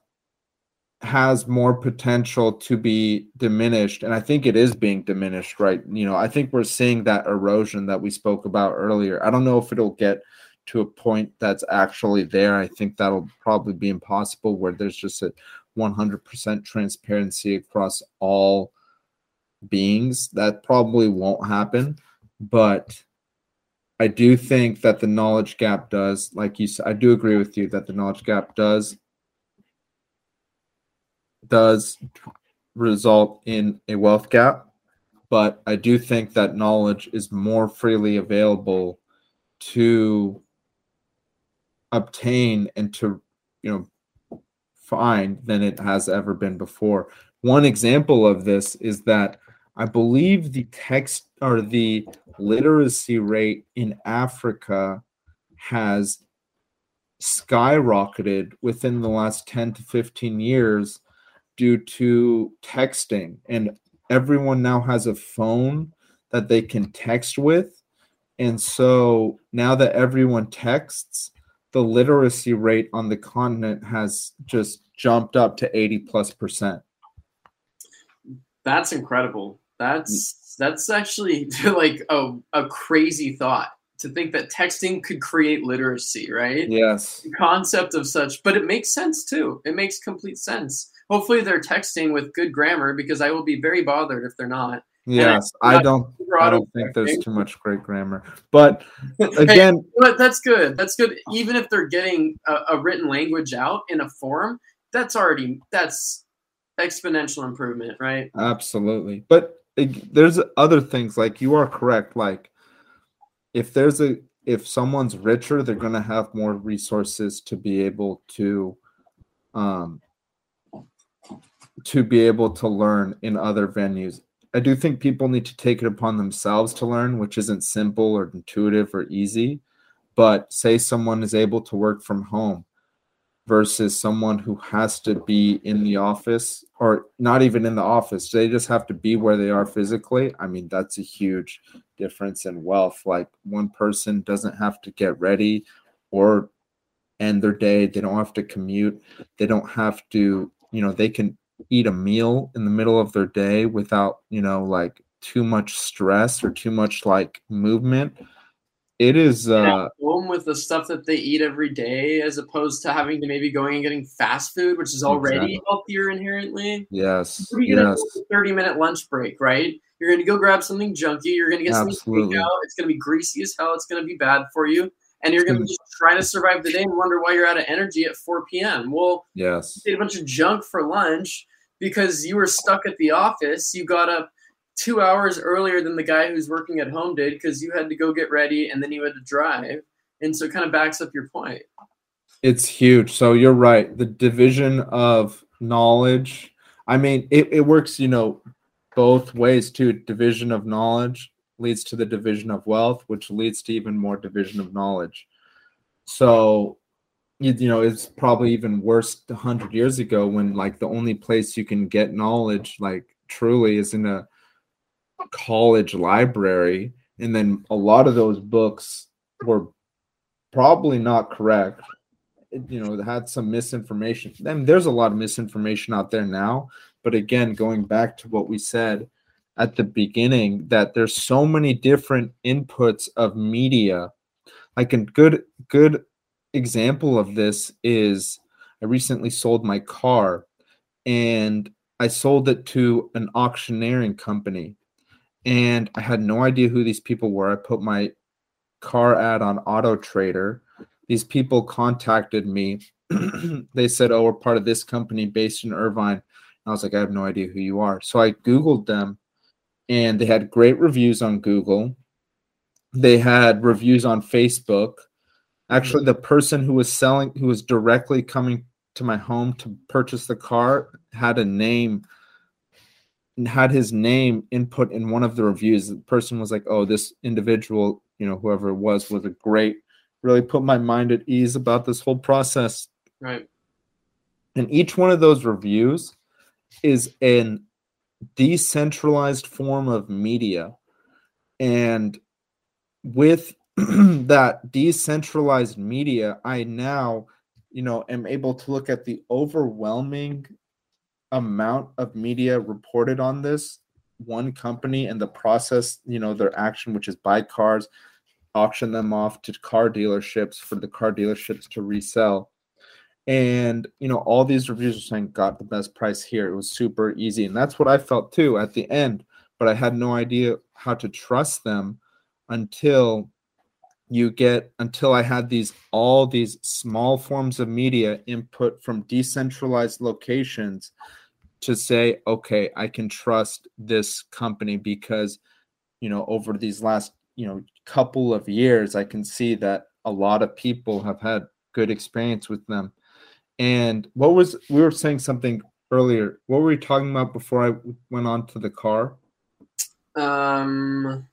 has more potential to be diminished and i think it is being diminished right? You know i think we're seeing that erosion that we spoke about earlier. I don't know if it'll get to a point that's actually there. I think that'll probably be impossible where there's just a 100% transparency across all beings. That probably won't happen, but I do think that the knowledge gap does, like you said, I do agree with you that the knowledge gap does does result in a wealth gap, but I do think that knowledge is more freely available to obtain and to you know fine than it has ever been before. One example of this is that I believe the text or the literacy rate in Africa has skyrocketed within the last 10 to 15 years due to texting. And everyone now has a phone that they can text with. And so now that everyone texts, the literacy rate on the continent has just jumped up to 80 plus percent. That's incredible. That's mm. that's actually like a, a crazy thought to think that texting could create literacy, right? Yes. The concept of such, but it makes sense too. It makes complete sense. Hopefully, they're texting with good grammar because I will be very bothered if they're not. Yes, I, don't. I don't think there's too much great grammar, but again, hey, but that's good. That's good. Even if they're getting a, a written language out in a form, that's already that's exponential improvement, right? Absolutely, but there's other things like you are correct. Like if there's a if someone's richer, they're going to have more resources to be able to um to be able to learn in other venues. I do think people need to take it upon themselves to learn, which isn't simple or intuitive or easy. But say someone is able to work from home versus someone who has to be in the office or not even in the office. They just have to be where they are physically. I mean, that's a huge difference in wealth. Like one person doesn't have to get ready or end their day. They don't have to commute. They don't have to, you know, they can eat a meal in the middle of their day without, you know, like too much stress or too much like movement it is uh home with the stuff that they eat every day as opposed to having to maybe going and getting fast food which is already exactly. healthier inherently yes yes. 30 minute lunch break right you're gonna go grab something junky you're gonna get Absolutely. something out it's gonna be greasy as hell it's gonna be bad for you and you're gonna just try to survive the day and wonder why you're out of energy at 4 p.m well yes you ate a bunch of junk for lunch because you were stuck at the office you got up two hours earlier than the guy who's working at home did because you had to go get ready and then you had to drive. And so it kind of backs up your point. It's huge. So you're right. The division of knowledge, I mean, it, it works, you know, both ways too. Division of knowledge leads to the division of wealth, which leads to even more division of knowledge. So, you, know, it's probably even worse 100 years ago when, like, the only place you can get knowledge, like, truly is in a college library. And then a lot of those books were probably not correct. You know had some misinformation. And there's a lot of misinformation out there now. But again going back to what we said at the beginning that there's so many different inputs of media. Like a good good example of this is i recently sold my car and i sold it to an auctioneering company and I had no idea who these people were. I put my car ad on Auto Trader. These people contacted me. they said, "Oh, we're part of this company based in Irvine." And I was like, "I have no idea who you are." So I googled them, and they had great reviews on Google. They had reviews on Facebook. Actually, the person who was selling, who was directly coming to my home to purchase the car, had a name had his name input in one of the reviews. The person was like, "Oh, this individual, you know, whoever it was, was a great, really put my mind at ease about this whole process." Right. And each one of those reviews is an decentralized form of media, and with that decentralized media, I now, you know, am able to look at the overwhelming amount of media reported on this one company and the process, you know, their action, which is buy cars, auction them off to car dealerships for the car dealerships to resell. And you know, all these reviews are saying got the best price here. It was super easy. And that's what I felt too at the end, but I had no idea how to trust them until you get until I had these all these small forms of media input from decentralized locations to say, okay, I can trust this company because, you know, over these last, you know, couple of years, I can see that a lot of people have had good experience with them. And what was, we were saying something earlier. What were we talking about before I went on to the car? Um,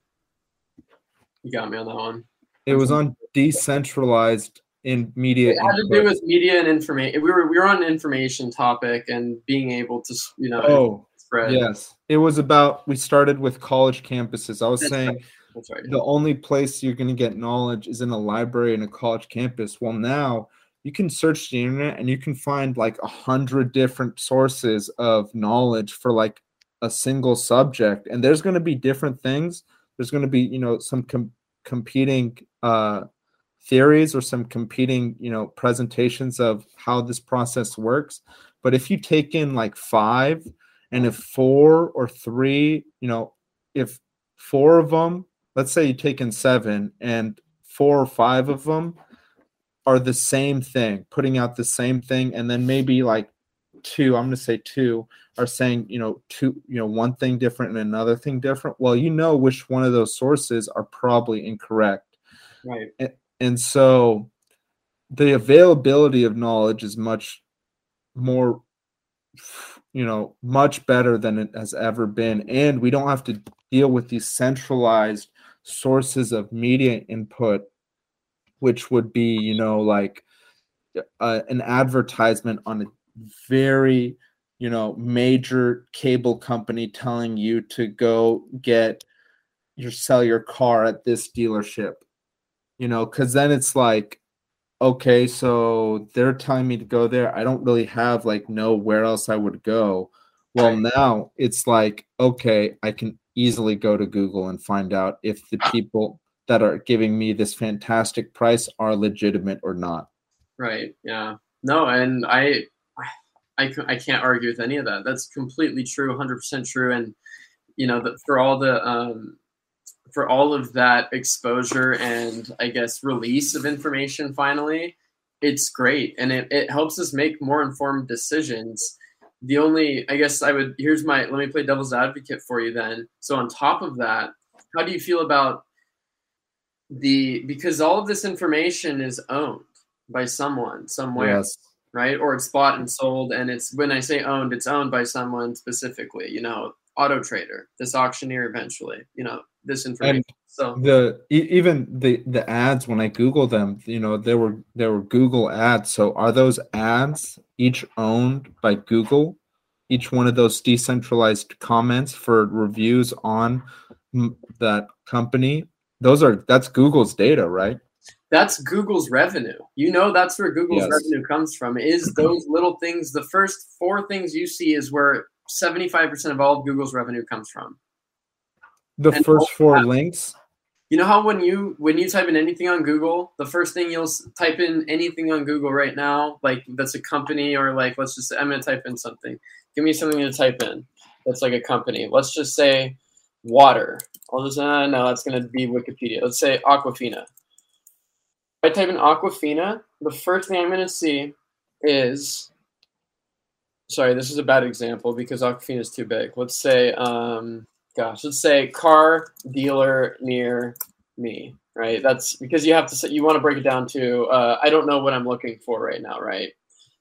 you got me on that one. It was on decentralized in media. It had input. to do with media and information. We were we were on an information topic and being able to you know oh spread. Yes, it was about. We started with college campuses. I was That's saying. Right. Right. The only place you're going to get knowledge is in a library in a college campus. Well, now you can search the internet and you can find like a hundred different sources of knowledge for like a single subject, and there's going to be different things. There's going to be you know some com- competing uh, theories or some competing you know presentations of how this process works. But if you take in like five and if four or three you know if four of them let's say you take in seven and four or five of them are the same thing putting out the same thing and then maybe like two i'm going to say two are saying you know two you know one thing different and another thing different. Well you know which one of those sources are probably incorrect. Right. And, and so the availability of knowledge is much more you know much better than it has ever been. And we don't have to deal with these centralized sources of media input which would be you know like uh, an advertisement on a very you know major cable company telling you to go get your sell your car at this dealership you know because then it's like okay so they're telling me to go there i don't really have like know where else i would go well Right. now it's like okay i can easily go to google and find out if the ah. people that are giving me this fantastic price are legitimate or not Right. Yeah. No, and I, I, I can't argue with any of that. That's completely true, 100% true. And, you know, that for all the, um, for all of that exposure and I guess release of information finally, it's great. And it, it helps us make more informed decisions. The only, I guess I would, here's my, let me play devil's advocate for you then. So on top of that, how do you feel about the, because all of this information is owned by someone somewhere yes right? Or it's bought and mm-hmm. sold and it's when i say owned it's owned by someone specifically you know auto trader this auctioneer eventually you know this information. And so the even the the ads when i google them you know there were there were google ads. So are those ads each owned by google? Each one of those decentralized comments for reviews on that company? Those are that's google's data right that's google's revenue you know that's where google's Yes. revenue comes from is those little things the first four things you see is where 75% of all of google's revenue comes from the And first four that- links You know how when you when you type in anything on Google, the first thing you'll type in anything on Google right now, like that's a company or like let's just say I'm gonna type in something. Give me something to type in that's like a company. Let's just say water. I'll just uh, no, that's gonna be Wikipedia. Let's say Aquafina. I type in Aquafina, the first thing I'm gonna see is sorry, this is a bad example because Aquafina is too big. Let's say um gosh, let's say car dealer near me, right? That's because you have to say, you want to break it down to uh, I don't know what I'm looking for right now, right?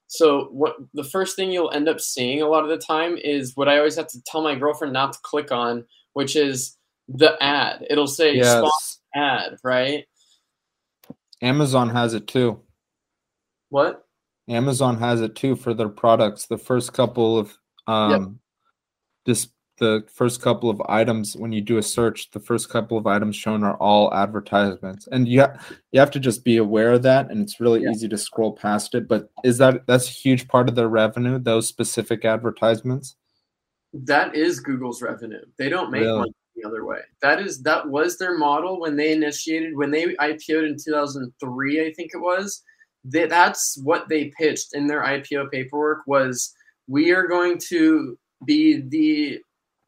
So what the first thing you'll end up seeing a lot of the time is what I always have to tell my girlfriend not to click on, which is the ad. It'll say yes ad, right? Amazon has it too What? Amazon has it too for their products. The first couple of um this the first couple of items when you do a search, the first couple of items shown are all advertisements. And you ha- you have to just be aware of that and it's really Yeah. easy to scroll past it, but is that that's a huge part of their revenue, those specific advertisements? That is Google's revenue. They don't make Really? money the other way. That is that was their model when they initiated when they IPO'd in 2003, I think it was. They, that's what they pitched in their IPO paperwork was we are going to be the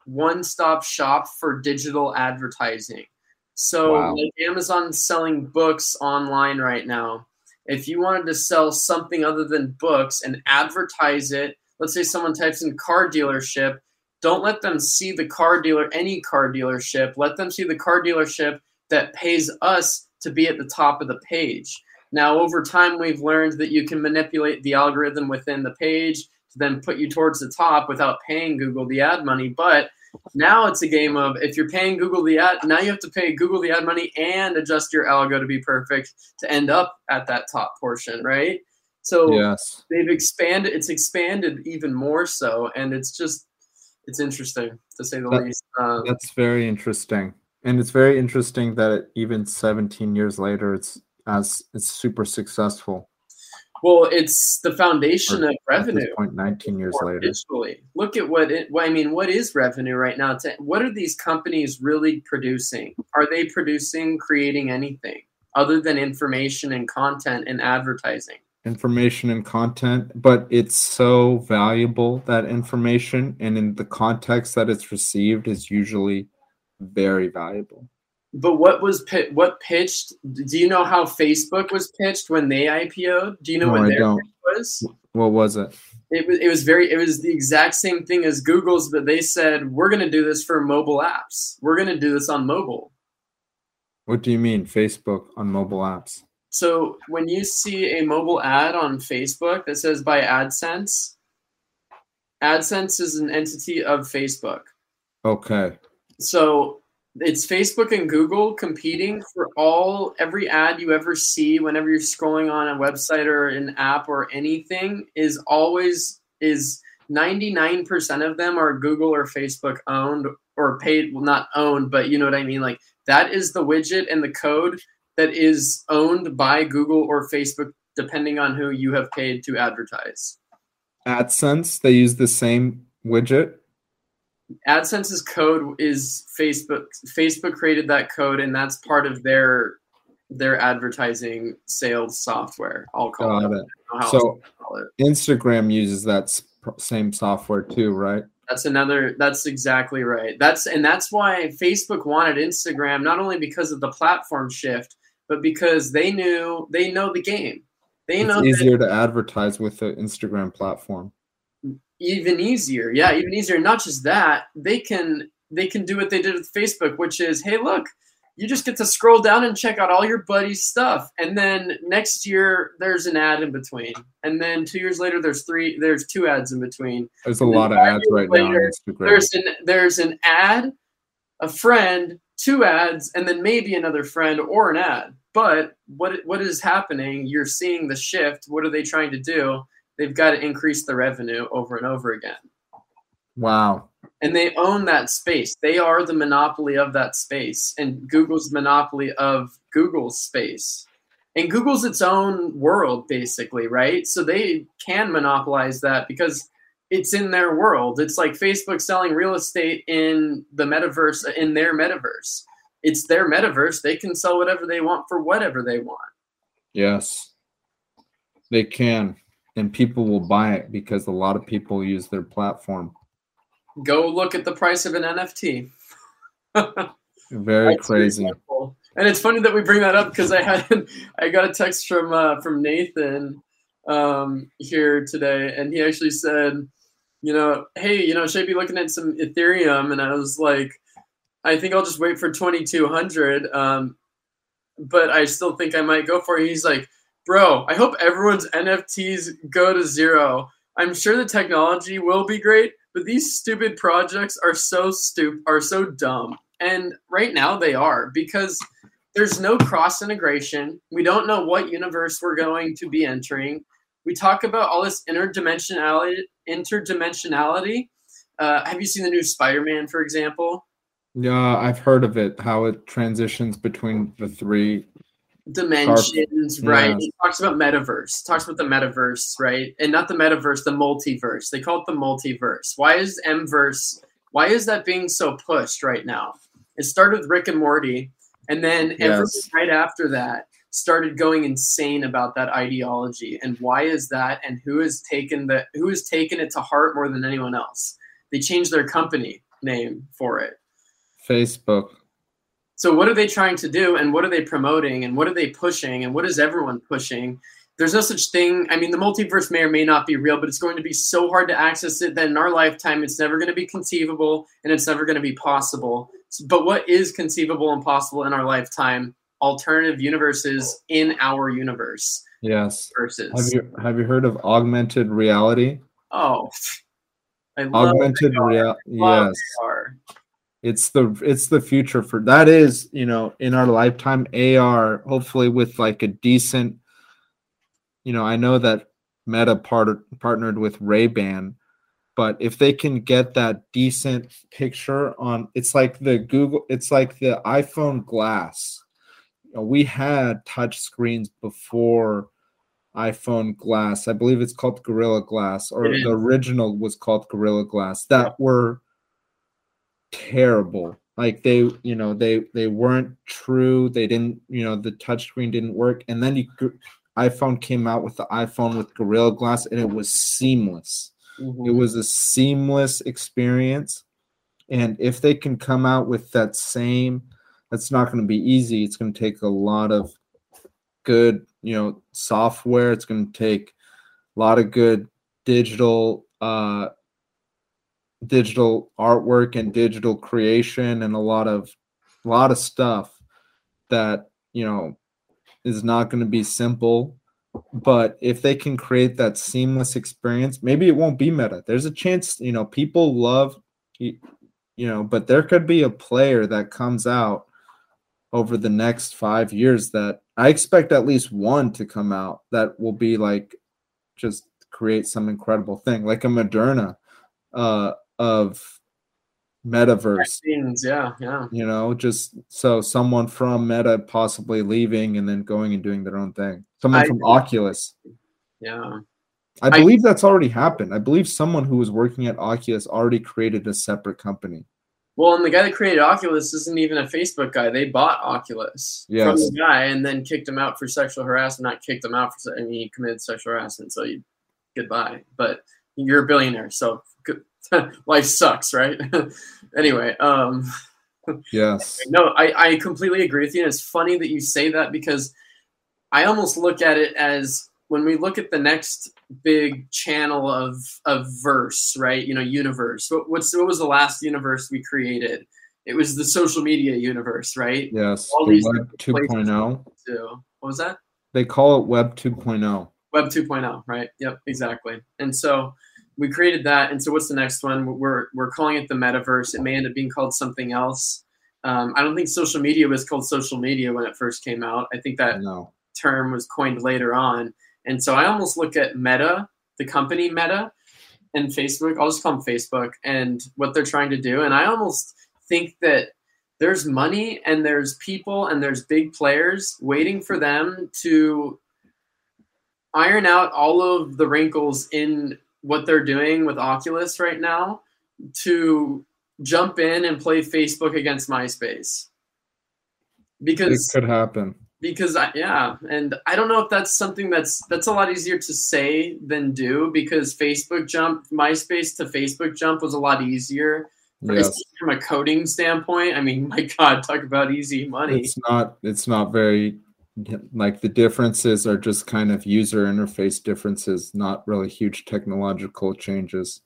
one-stop shop for digital advertising. So Wow. like Amazon's selling books online right now. If you wanted to sell something other than books and advertise it, let's say someone types in car dealership, don't let them see the car dealer, any car dealership. Let them see the car dealership that pays us to be at the top of the page. Now, over time, we've learned that you can manipulate the algorithm within the page to then put you towards the top without paying Google the ad money. But now it's a game of if you're paying Google the ad, now you have to pay Google the ad money and adjust your algo to be perfect to end up at that top portion, right? So Yes. they've expanded it's expanded even more so and it's just it's interesting to say the That- least um, That's very interesting. And it's very interesting that even 17 years later it's as it's super successful. Well, it's the foundation Or of At this revenue. point, 19 years later. digitally. Look at what it. What, I mean, what is revenue right now? What are these companies really producing? Are they producing, creating anything other than information and content and advertising? Information and content, but it's so valuable that information and in the context that it's received is usually very valuable. But what was what pitched? Do you know how Facebook was pitched when they IPO'd? Do you know No, what I their don't. pitch was? What was it? It was it was very it was the exact same thing as Google's, but they said we're going to do this for mobile apps. We're going to do this on mobile. What do you mean Facebook on mobile apps? So when you see a mobile ad on Facebook that says by AdSense, AdSense is an entity of Facebook. Okay. So it's Facebook and Google competing for all every ad you ever see whenever you're scrolling on a website or an app or anything is always is 99% of them are Google or Facebook owned or paid well not owned but you know what I mean like that is the widget and the code that is owned by Google or Facebook depending on who you have paid to advertise. AdSense, they use the same widget. AdSense's code is Facebook. Facebook created that code, and that's part of their their advertising sales software. I'll call Got it. it. I don't know how So call it. Instagram uses that same software too, right? That's another. That's exactly right. That's and that's why Facebook wanted Instagram not only because of the platform shift, but because they knew they know the game. They know It's that easier to advertise with the Instagram platform. even easier yeah even easier not just that they can they can do what they did with facebook which is hey look you just get to scroll down and check out all your buddies stuff and then next year there's an ad in between and then two years later there's three there's two ads in between There's a And lot of ads right now later, Instagram. there's an there's an ad a friend two ads and then maybe another friend or an ad but what what is happening you're seeing the shift. What are they trying to do? They've got to increase the revenue over and over again. Wow. and they own that space. They are the monopoly of that space and google's monopoly of google's space. And google's its own world basically right? So they can monopolize that because it's in their world. It's like facebook selling real estate in the metaverse in their metaverse it's their metaverse they can sell whatever they want for whatever they want Yes. They can. And people will buy it because a lot of people use their platform. go look at the price of an nft Very That's crazy. And it's funny that we bring that up because I had I got a text from uh, from Nathan um, here today, and he actually said, you know, hey, you know, should I be looking at some Ethereum? And I was like, I think I'll just wait for twenty two hundred, um, but I still think I might go for it. He's like, bro, I hope everyone's NFTs go to zero. I'm sure the technology will be great, but these stupid projects are so stupid, are so dumb. And right now they are because there's no cross integration. We don't know what universe we're going to be entering. We talk about all this interdimensionality. Interdimensionality. Uh, have you seen the new Spider-Man, for example? Yeah, I've heard of it, how it transitions between the three. Dimensions, right? Yes. It talks about metaverse. Talks about the metaverse, right? And not the metaverse, the multiverse. They call it the multiverse. Why is Mverse? Why is that being so pushed right now? It started with Rick and Morty, and then Yes. right after that started going insane about that ideology. And why is that? And who has taken the who has taken it to heart more than anyone else? They changed their company name for it. Facebook. So what are they trying to do and what are they promoting and what are they pushing and what is everyone pushing? There's no such thing. I mean, the multiverse may or may not be real, but it's going to be so hard to access it that in our lifetime, it's never going to be conceivable and it's never going to be possible. But what is conceivable and possible in our lifetime? Alternative universes in our universe Yes. versus. Have you have you heard of augmented reality? oh, I love Augmented reality. Yes. AR. It's the it's the future for that is you know in our lifetime ar hopefully with like a decent you know i know that meta part, partnered with ray-ban but if they can get that decent picture on it's like the google it's like the iphone glass you know, we had touch screens before iPhone Glass. I believe it's called Gorilla Glass, or the original was called Gorilla Glass. That were terrible. Like they, you know, they they weren't true. They didn't, you know, the touchscreen didn't work. And then you, could- iPhone came out with the iPhone with Gorilla Glass, and it was seamless. Mhm. It was a seamless experience. And if they can come out with that same, that's not going to be easy. It's going to take a lot of good, you know, software. It's going to take a lot of good digital uh digital artwork and digital creation and a lot of a lot of stuff that, you know, is not going to be simple. But if they can create that seamless experience maybe it won't be meta. There's a chance you know people love you know but there could be a player that comes out over the next five years that i expect at least one to come out that will be like just create some incredible thing. Like a moderna uh of metaverse Vaccines, yeah, yeah. you know just so someone from meta possibly leaving and then going and doing their own thing someone I from oculus Yeah. I believe that's already happened. I believe someone who was working at Oculus already created a separate company. Well, and the guy that created Oculus isn't even a Facebook guy. They bought Oculus from the guy and then kicked him out for sexual harassment. Not kicked him out for, I mean, he committed sexual harassment. So you, goodbye. But you're a billionaire, so good. life sucks, right? anyway, um, Yes. no, I, I completely agree with you. And it's funny that you say that because I almost look at it as when we look at the next big channel of of verse, right? You know, universe. What, what's what was the last universe we created? It was the social media universe, right? Yes. All The these Web different places. 2.0. What was that? They call it Web oh. 2.0. Web 2.0, right? Yep, exactly. And so we created that. And so what's the next one? We're we're calling it the metaverse. It may end up being called something else. Um, I don't think social media was called social media when it first came out. I think that No. term was coined later on. And so I almost look at Meta, the company Meta, and Facebook. I'll just call them Facebook and what they're trying to do. And I almost think that there's money and there's people and there's big players waiting for them to iron out all of the wrinkles in what they're doing with Oculus right now to jump in and play Facebook against MySpace. Because it could happen. because I, yeah and i don't know if that's something that's that's a lot easier to say than do because facebook jump myspace to facebook jump was a lot easier Yes. from a coding standpoint i mean my god talk about easy money It's not it's not very like the differences are just kind of user interface differences, not really huge technological changes.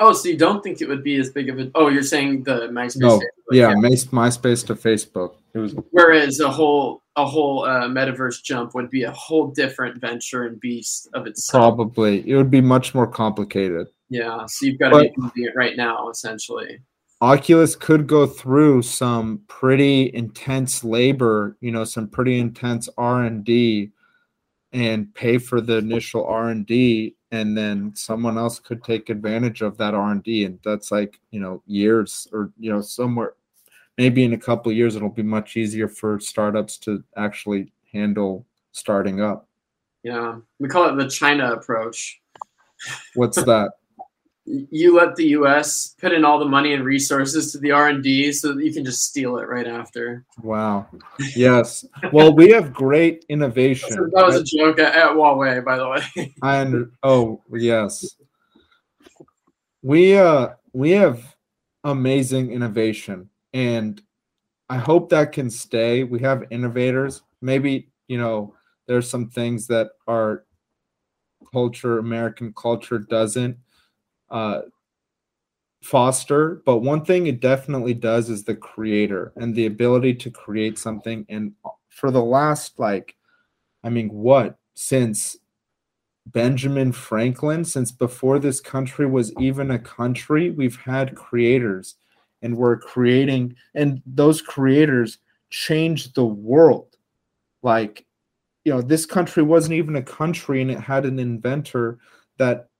oh so you don't think it would be as big of a oh you're saying the myspace No, Yeah, Mas- MySpace to Facebook. It was whereas a whole a whole uh, metaverse jump would be a whole different venture and beast of itself probably it would be much more complicated. yeah so you've got to But- be doing it right now essentially Oculus could go through some pretty intense labor, you know, some pretty intense R and pay for the initial R and then someone else could take advantage of that R and that's like you know years or you know somewhere, maybe in a couple of years it'll be much easier for startups to actually handle starting up. yeah we call it the china approach What's that? You let the U.S. put in all the money and resources to the R and D, so that you can just steal it right after. Wow. Yes. Well, we have great innovation. That was a joke at, at Huawei, by the way. I under oh yes. We uh we have amazing innovation and I hope that can stay. We have innovators. Maybe, you know, there's some things that our culture, American culture doesn't uh foster, but one thing it definitely does is the creator and the ability to create something and for the last like I mean, what since Benjamin Franklin, since before this country was even a country, we've had creators and we're creating, and those creators changed the world. Like, you know, this country wasn't even a country and it had an inventor that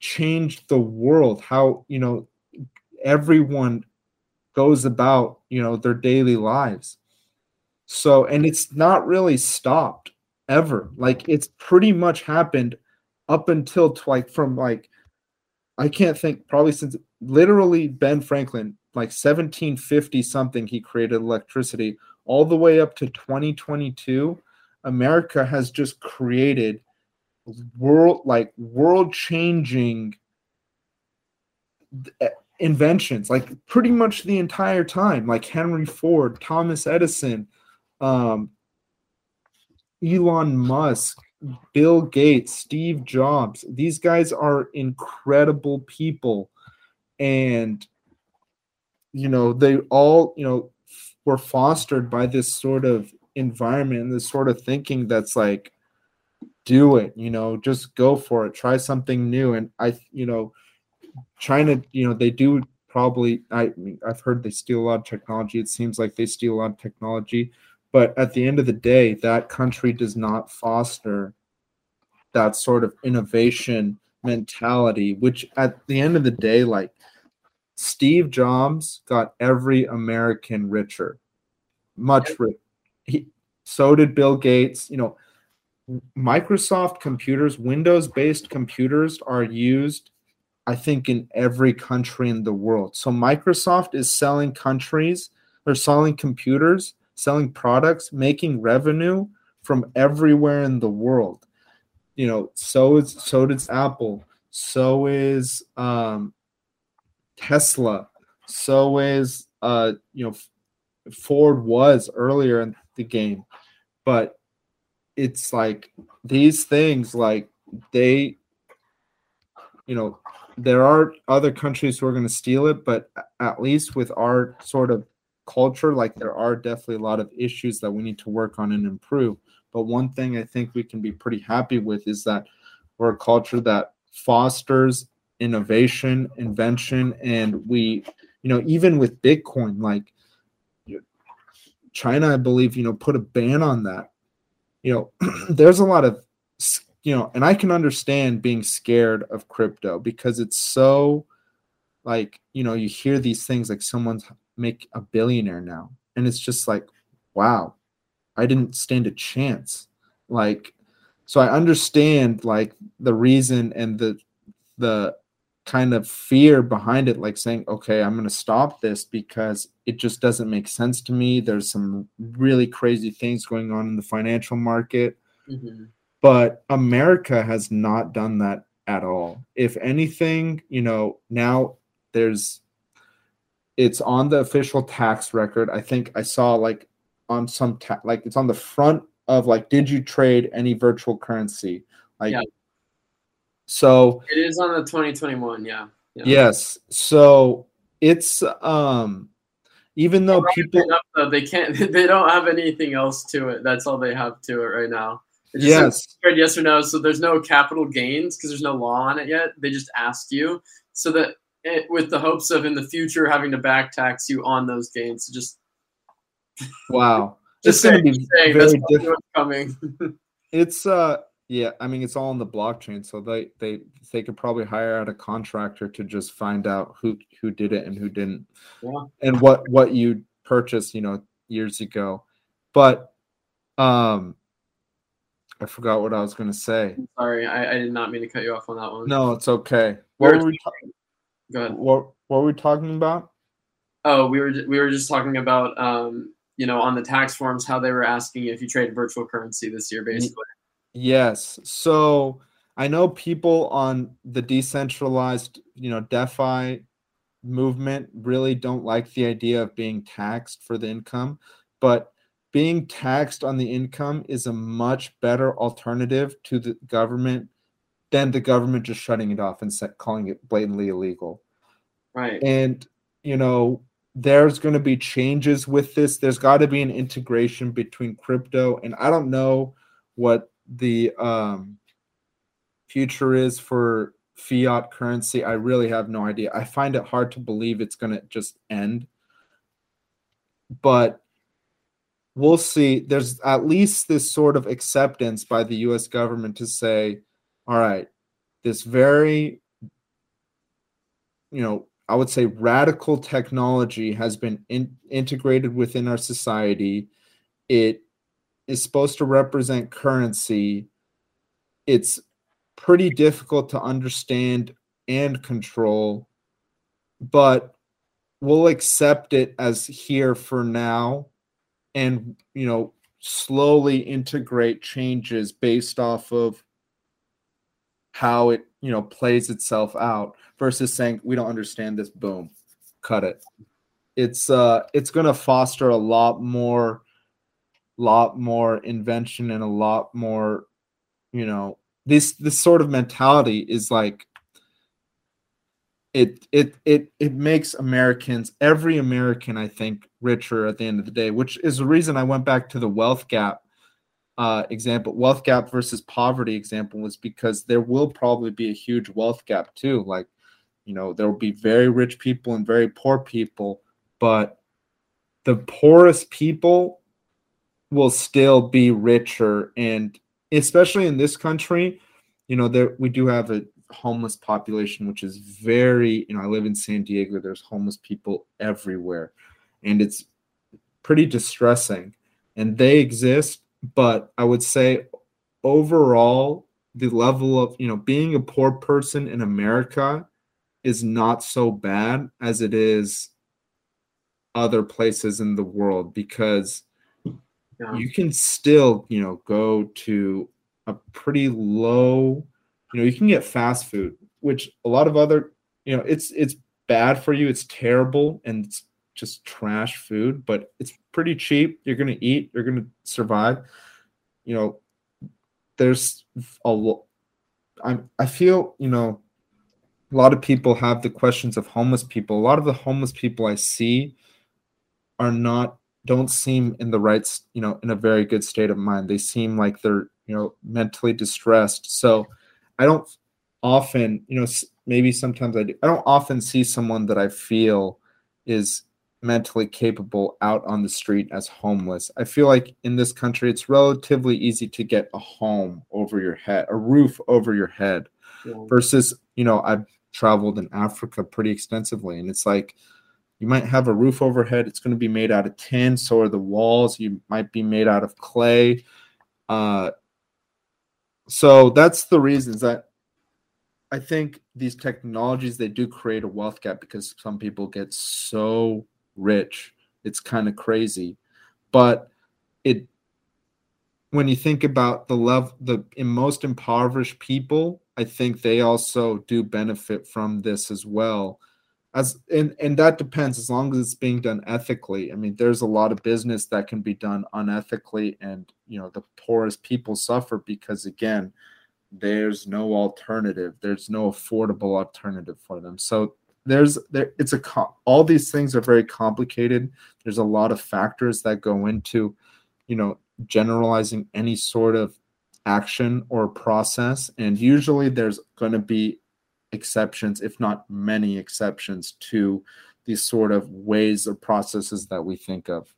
changed the world. How, you know, everyone goes about, you know, their daily lives. So, and it's not really stopped ever. Like it's pretty much happened up until like from like I can't think probably since literally Ben Franklin like 1750 something he created electricity all the way up to 2022 America has just created world like world changing eh, inventions like pretty much the entire time like henry ford thomas edison um, elon musk bill gates steve jobs. These guys are incredible people. And you know they all you know were fostered by this sort of environment and this sort of thinking that's like do it you know just go for it try something new. And i you know china you know they do probably i mean i've heard they steal a lot of technology. It seems like they steal a lot of technology. But at the end of the day that country does not foster that sort of innovation mentality which at the end of the day like steve jobs got every american richer much richer he, so did bill gates you know Microsoft computers, Windows based computers are used, I think, in every country in the world. So Microsoft is selling countries they're selling computers, selling products, making revenue from everywhere in the world. You know, so is so does Apple, so is um, Tesla, so is uh, you know Ford was earlier in the game, but it's like these things like they you know there are other countries who are going to steal it but at least with our sort of culture like there are definitely a lot of issues that we need to work on and improve. But one thing i think we can be pretty happy with is that we're a culture that fosters innovation invention and we you know even with bitcoin like china i believe you know put a ban on that you know, there's a lot of, you know, and I can understand being scared of crypto because it's so like, you know, you hear these things like someone's make a billionaire now. And it's just like, wow, I didn't stand a chance. Like, so I understand like the reason and the, the, kind of fear behind it like saying okay i'm going to stop this because it just doesn't make sense to me. There's some really crazy things going on in the financial market. Mm-hmm. but america has not done that at all. If anything you know now there's it's on the official tax record. I think i saw like on some ta- like it's on the front of like did you trade any virtual currency? Like yeah. So it is on the 2021, yeah. yeah. Yes. So it's um even though people up, though, they can't they don't have anything else to it. That's all they have to it right now. It's yes. yes or no. So there's no capital gains because there's no law on it yet. They just ask you so that it, with the hopes of in the future having to back tax you on those gains. So just wow. just it's going to be very different. coming. it's uh yeah, I mean it's all on the blockchain, so they they they could probably hire out a contractor to just find out who who did it and who didn't, yeah. and what what you purchased, you know, years ago. But um, I forgot what I was going to say. Sorry, I, I did not mean to cut you off on that one. No, it's okay. What we were we talking? Go ahead. What what were we talking about? Oh, we were we were just talking about um, you know, on the tax forms how they were asking if you traded virtual currency this year, basically. Yes. So I know people on the decentralized, you know, DeFi movement really don't like the idea of being taxed for the income, but being taxed on the income is a much better alternative to the government than the government just shutting it off and calling it blatantly illegal. Right. And, you know, there's going to be changes with this. There's got to be an integration between crypto. And I don't know what the um, future is for fiat currency, I really have no idea. I find it hard to believe it's going to just end. But we'll see. There's at least this sort of acceptance by the US government to say, all right, this very, you know, I would say radical technology has been in, integrated within our society. It is supposed to represent currency, it's pretty difficult to understand and control, but we'll accept it as here for now and you know slowly integrate changes based off of how it you know plays itself out versus saying we don't understand this boom cut it. It's uh it's going to foster a lot more lot more invention and a lot more you know this this sort of mentality is like it it it it makes Americans every American I think richer at the end of the day, which is the reason I went back to the wealth gap uh, example, wealth gap versus poverty example was because there will probably be a huge wealth gap too. Like, you know, there will be very rich people and very poor people, but the poorest people will still be richer and especially in this country, you know, there we do have a homeless population, which is very, you know, I live in San Diego, there's homeless people everywhere, and it's pretty distressing. And they exist, but I would say overall, the level of, you know, being a poor person in America is not so bad as it is other places in the world because you can still, you know, go to a pretty low you know you can get fast food which a lot of other you know it's it's bad for you it's terrible and it's just trash food but it's pretty cheap you're to eat you're to survive. You know there's a lot i i feel you know a lot of people have the questions of homeless people. A lot of the homeless people i see are not don't seem in the right you know in a very good state of mind they seem like they're you know mentally distressed so I don't often, you know, maybe sometimes I do. I don't often see someone that I feel is mentally capable out on the street as homeless. I feel like in this country, it's relatively easy to get a home over your head, a roof over your head, yeah. versus, you know, I've traveled in Africa pretty extensively, and it's like you might have a roof overhead. It's going to be made out of tin, so are the walls. You might be made out of clay. Uh, so that's the reasons that I think these technologies they do create a wealth gap because some people get so rich. It's kind of crazy. But it when you think about the level the most impoverished people, I think they also do benefit from this as well as and and that depends as long as it's being done ethically. I mean there's a lot of business that can be done unethically and you know the poorest people suffer because again there's no alternative. There's no affordable alternative for them. So there's there it's a all these things are very complicated. There's a lot of factors that go into you know generalizing any sort of action or process. And usually there's going to be exceptions, if not many exceptions, to these sort of ways or processes that we think of.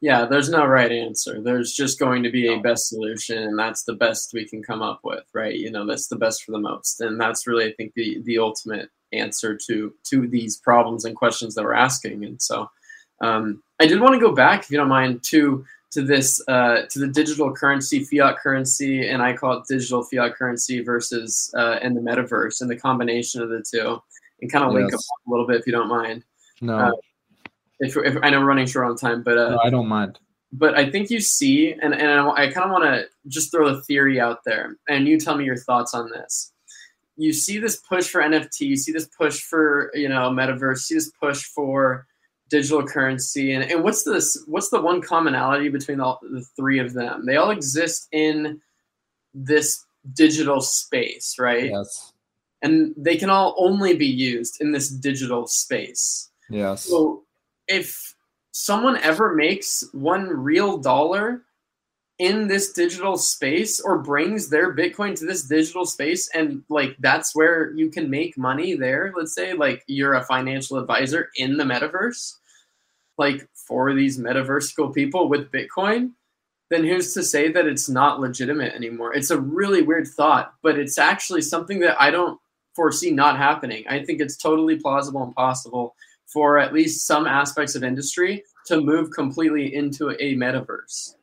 Yeah, there's no right answer. There's just going to be a best solution, and that's the best we can come up with, right? You know, that's the best for the most, and that's really, I think, the the ultimate answer to to these problems and questions that we're asking. And so, um, I did want to go back, if you don't mind, to to this uh, to the digital currency, fiat currency, and I call it digital fiat currency versus uh, and the metaverse and the combination of the two, and kind of link yes. up a little bit if you don't mind. No, uh, if, if, I know we're running short on time, but uh, no, I don't mind. But I think you see, and and I, I kind of want to just throw a theory out there, and you tell me your thoughts on this. You see this push for NFT, you see this push for you know metaverse, you see this push for digital currency and, and what's this what's the one commonality between all the three of them? They all exist in this digital space right? Yes. And they can all only be used in this digital space. Yes. So if someone ever makes one real dollar in this digital space or brings their bitcoin to this digital space and like that's where you can make money there let's say like you're a financial advisor in the metaverse like for these metaversical people with Bitcoin, then who's to say that it's not legitimate anymore? It's a really weird thought, but it's actually something that I don't foresee not happening. I think it's totally plausible and possible for at least some aspects of industry to move completely into a metaverse.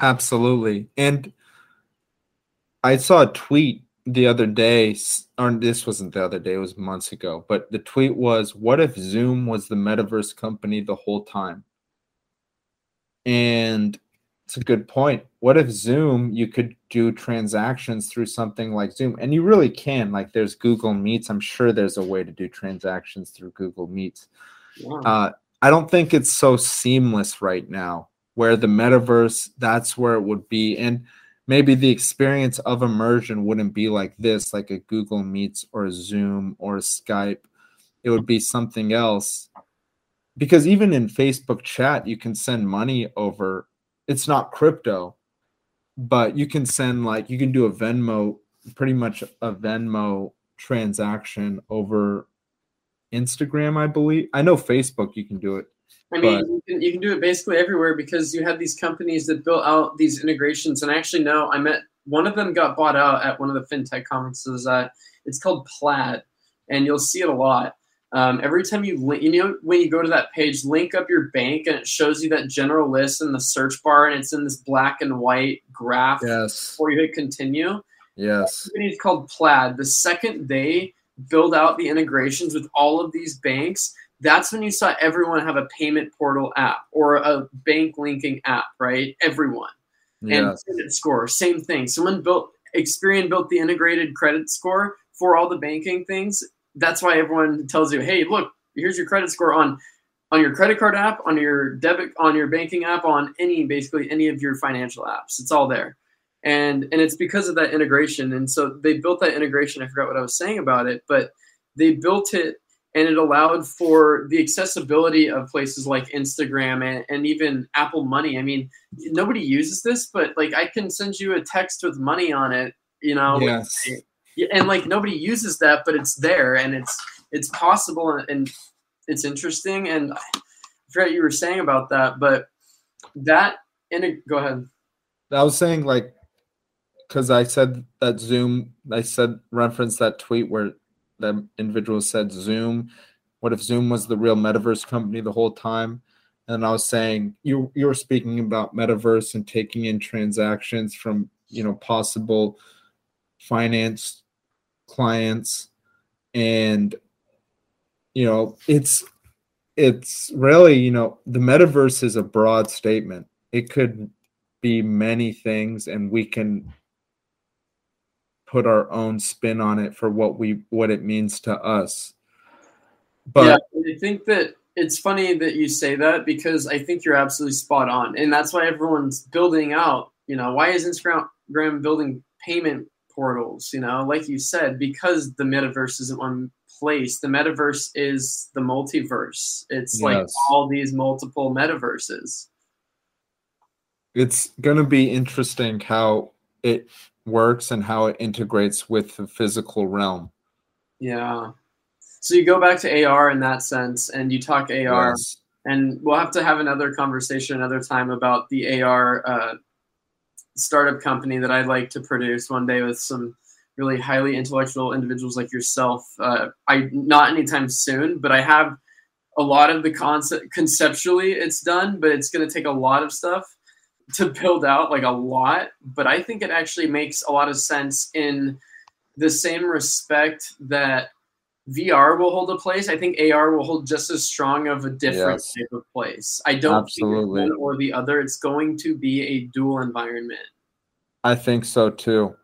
Absolutely. And I saw a tweet the other day, or this wasn't the other day, it was months ago, but the tweet was What if Zoom was the metaverse company the whole time? And it's a good point. What if Zoom, you could do transactions through something like Zoom? And you really can. Like there's Google Meets. I'm sure there's a way to do transactions through Google Meets. Uh, I don't think it's so seamless right now where the metaverse, that's where it would be. And maybe the experience of immersion wouldn't be like this, like a Google Meets or a Zoom or a Skype. It would be something else. Because even in Facebook chat, you can send money over. It's not crypto, but you can send like you can do a Venmo, pretty much a Venmo transaction over Instagram, I believe. I know Facebook you can do it I mean, but, you, can, you can do it basically everywhere because you have these companies that built out these integrations. And I actually know I met one of them got bought out at one of the fintech conferences. That it's called Plaid, and you'll see it a lot. Um, every time you link, you know, when you go to that page, link up your bank, and it shows you that general list in the search bar, and it's in this black and white graph. Yes. Before you hit continue. Yes. It's called Plaid. The second they build out the integrations with all of these banks, that's when you saw everyone have a payment portal app or a bank linking app, right? Everyone. Yes. And credit score, same thing. Someone built Experian built the integrated credit score for all the banking things. That's why everyone tells you, hey, look, here's your credit score on on your credit card app, on your debit, on your banking app, on any basically any of your financial apps. It's all there. And and it's because of that integration. And so they built that integration. I forgot what I was saying about it, but they built it and it allowed for the accessibility of places like Instagram and, and even Apple Money. I mean, nobody uses this, but like I can send you a text with money on it, you know. Yes. And like nobody uses that, but it's there and it's it's possible and, and it's interesting. And I forgot you were saying about that, but that in a, go ahead. I was saying like because I said that Zoom, I said reference that tweet where that individual said Zoom. What if Zoom was the real metaverse company the whole time? And I was saying you you were speaking about metaverse and taking in transactions from you know possible finance clients and you know it's it's really you know the metaverse is a broad statement it could be many things and we can put our own spin on it for what we what it means to us. But yeah, I think that it's funny that you say that because I think you're absolutely spot on, and that's why everyone's building out. You know, why is Instagram building payment portals? You know, like you said, because the metaverse isn't one place. The metaverse is the multiverse. It's yes. like all these multiple metaverses. It's going to be interesting how it works and how it integrates with the physical realm. Yeah. So you go back to AR in that sense and you talk AR. Yes. And we'll have to have another conversation another time about the AR uh, startup company that I'd like to produce one day with some really highly intellectual individuals like yourself. Uh, I not anytime soon, but I have a lot of the concept conceptually it's done, but it's going to take a lot of stuff to build out like a lot, but I think it actually makes a lot of sense in the same respect that VR will hold a place. I think AR will hold just as strong of a different yes. type of place. I don't Absolutely. think one or the other. It's going to be a dual environment. I think so too.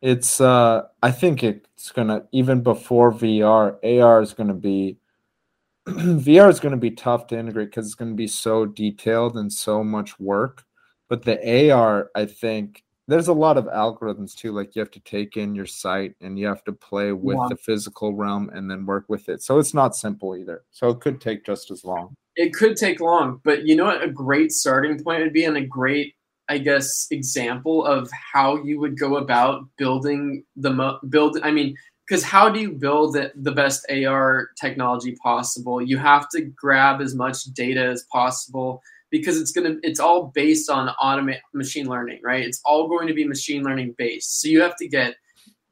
It's uh I think it's gonna even before VR, AR is gonna be VR is gonna be tough to integrate because it's gonna be so detailed and so much work but the AR, I think there's a lot of algorithms too. Like you have to take in your sight and you have to play with yeah. the physical realm and then work with it. So it's not simple either. So it could take just as long. It could take long, but you know what? A great starting point would be and a great, I guess, example of how you would go about building the mo- build. I mean, because how do you build the, the best AR technology possible? You have to grab as much data as possible because it's going to it's all based on automate machine learning right? It's all going to be machine learning based. So you have to get